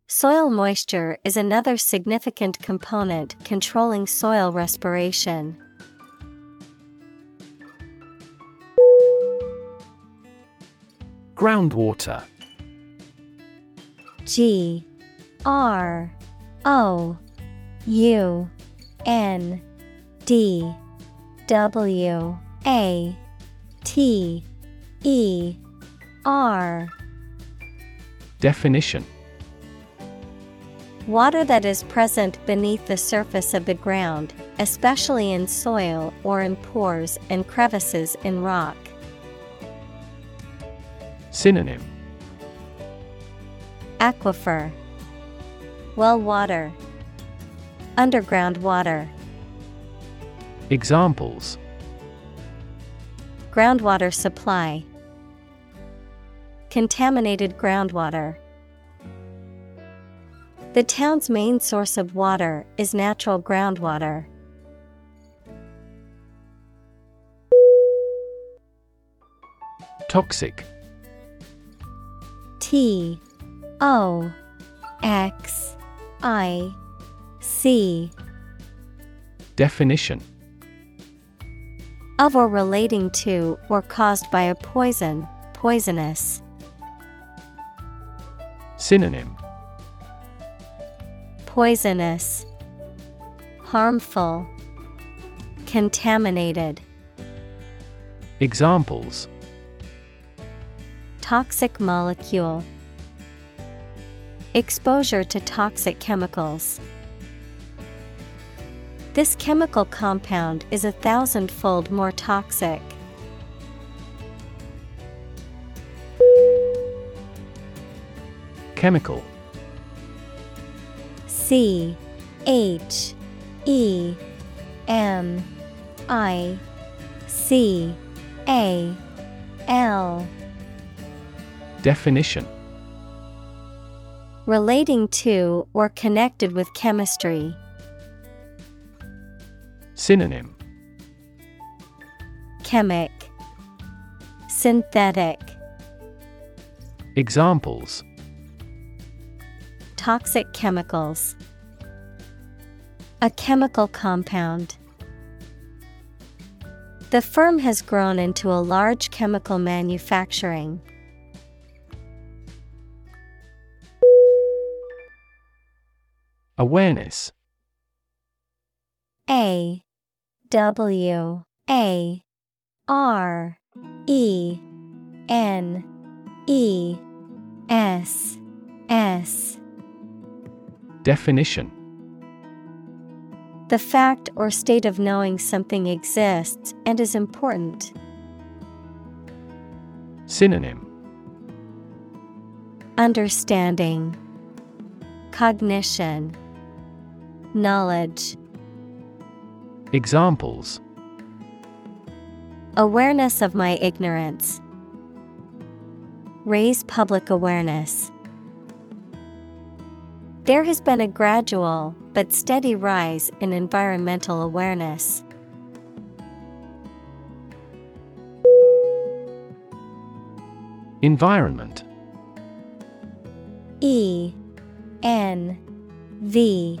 Soil moisture is another significant component controlling soil respiration. Groundwater G R O U N D W A T E R. Definition. Water that is present beneath the surface of the ground, especially in soil or in pores and crevices in rock. Synonym. Aquifer, Well water, Underground water, Examples. Groundwater supply, Contaminated groundwater. The town's main source of water is natural groundwater. Toxic. T O X I C Definition. Of or relating to or caused by a poison, poisonous. Synonym. Poisonous, Harmful, Contaminated. Examples. Toxic molecule, Exposure to toxic chemicals. This chemical compound is a thousandfold more toxic. Chemical C H E M I C A L Definition Relating to or connected with chemistry. Synonym Chemic Synthetic Examples Toxic chemicals. A chemical compound. The firm has grown into a large chemical manufacturing. Awareness. A W A R E N E S S. Definition. The fact or state of knowing something exists and is important. Synonym. Understanding, Cognition, Knowledge. Examples Awareness of my ignorance. Raise public awareness. There has been a gradual but steady rise in environmental awareness. Environment E N V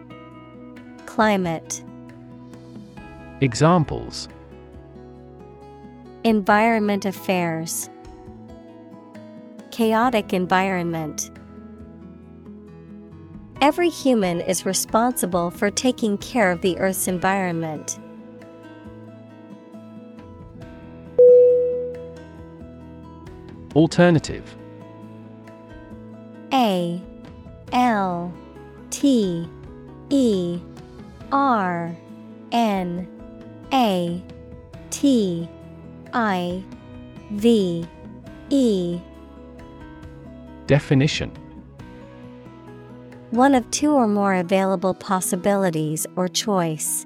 Climate. Examples. Environment Affairs. Chaotic environment. Every human is responsible for taking care of the Earth's environment. Alternative. A L T E R N A T I V E. Definition. One of two or more available possibilities or choice.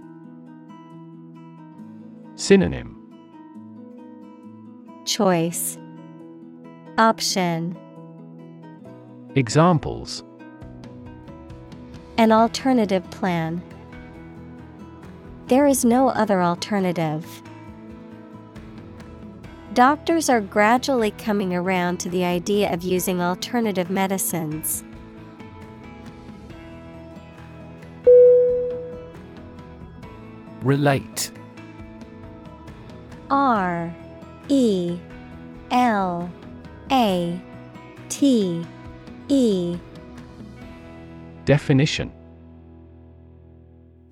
Synonym. Choice. Option. Examples. An alternative plan. There is no other alternative. Doctors are gradually coming around to the idea of using alternative medicines. Relate R E L A T E Definition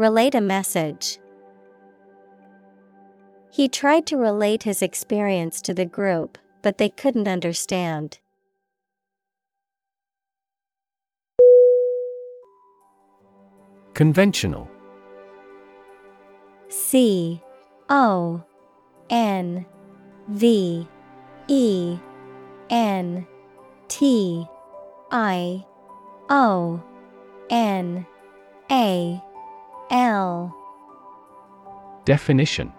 Relate a message. He tried to relate his experience to the group, but they couldn't understand. Conventional C O N V E N T I O N A L Definition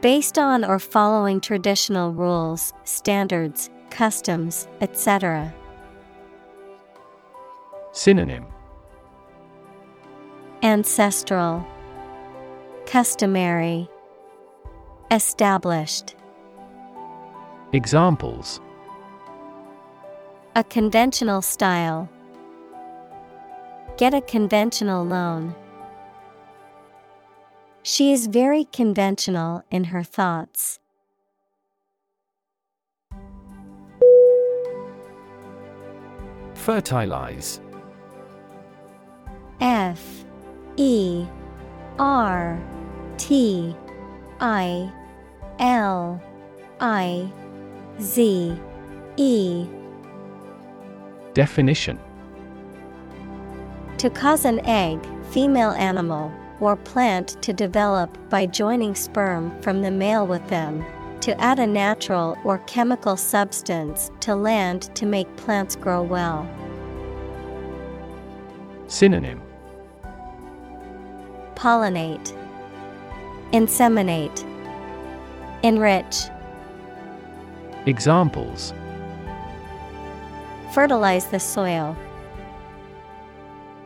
Based on or following traditional rules, standards, customs, etc. Synonym Ancestral, Customary, Established. Examples A conventional style. Get a conventional loan. She is very conventional in her thoughts. Fertilize F E R T I L I Z E Definition To cause an egg, female animal, or plant to develop by joining sperm from the male with them. To add a natural or chemical substance to land to make plants grow well. Synonym Pollinate, Inseminate, Enrich, Examples Fertilize the soil.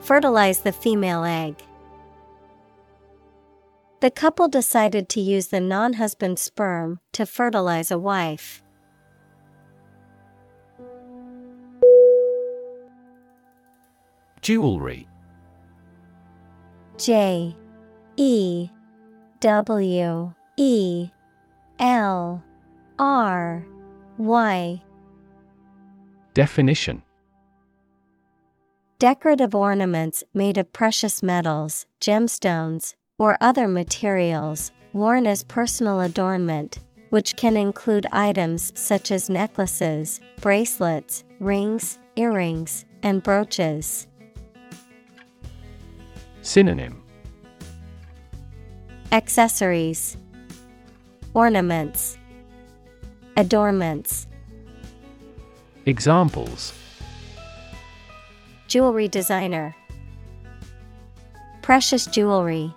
Fertilize the female egg. The couple decided to use the non husband sperm to fertilize a wife. Jewelry J E W E L R Y Definition Decorative ornaments made of precious metals, gemstones, or other materials, worn as personal adornment, which can include items such as necklaces, bracelets, rings, earrings, and brooches. Synonym Accessories, Ornaments, Adornments. Examples Jewelry designer, Precious jewelry.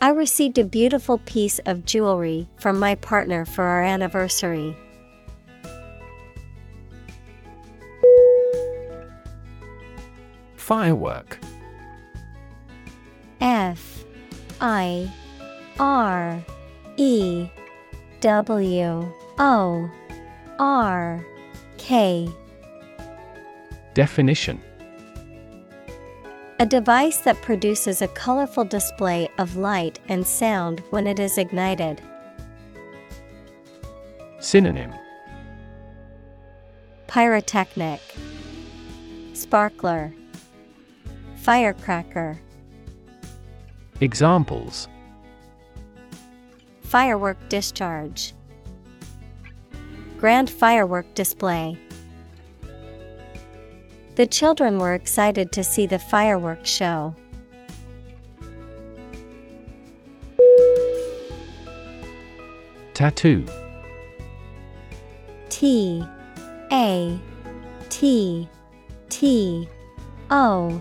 I received a beautiful piece of jewelry from my partner for our anniversary. Firework F I R E W O R K Definition A device that produces a colorful display of light and sound when it is ignited. Synonym Pyrotechnic Sparkler Firecracker Examples Firework discharge Grand firework display The children were excited to see the fireworks show. Tattoo. T A T T O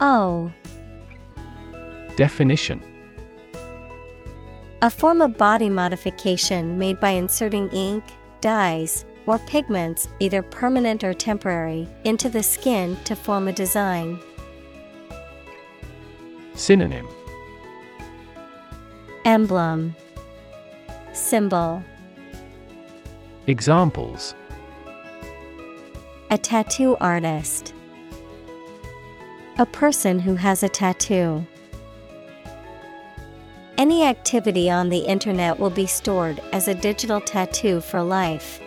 O. Definition. A form of body modification made by inserting ink, dyes, or pigments, either permanent or temporary, into the skin to form a design. Synonym Emblem Symbol Examples A tattoo artist. A person who has a tattoo. Any activity on the internet will be stored as a digital tattoo for life.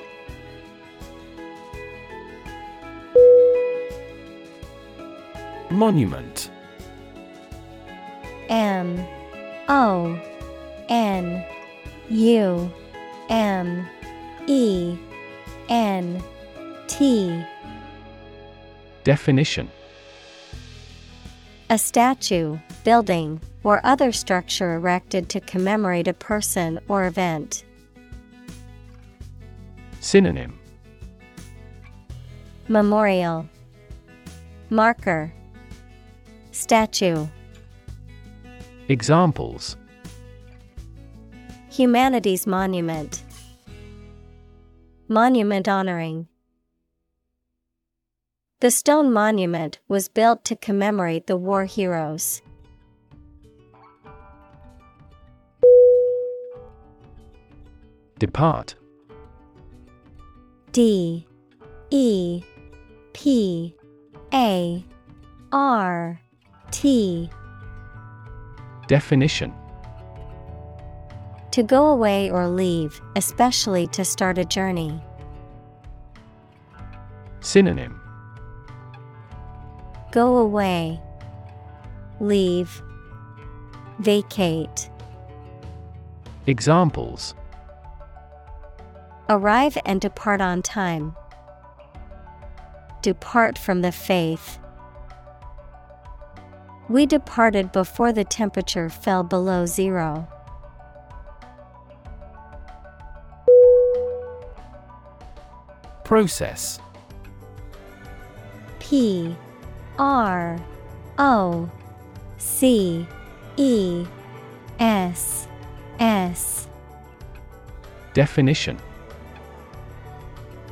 Monument. M. O. N. U. M. E. N. T. Definition. A statue, building, or other structure erected to commemorate a person or event. Synonym. Memorial. Marker Statue. Examples. Humanities Monument. Monument honoring. The stone monument was built to commemorate the war heroes. Depart. D. E. P. A. R T Definition To go away or leave, especially to start a journey. Synonym Go away. Leave. Vacate. Examples Arrive and depart on time. Depart from the faith. We departed before the temperature fell below zero. Process. P R O C E S S. Definition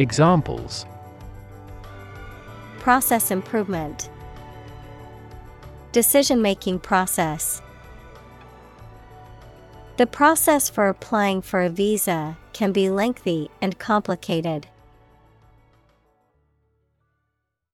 Examples. Process improvement. Decision making process. The process for applying for a visa can be lengthy and complicated.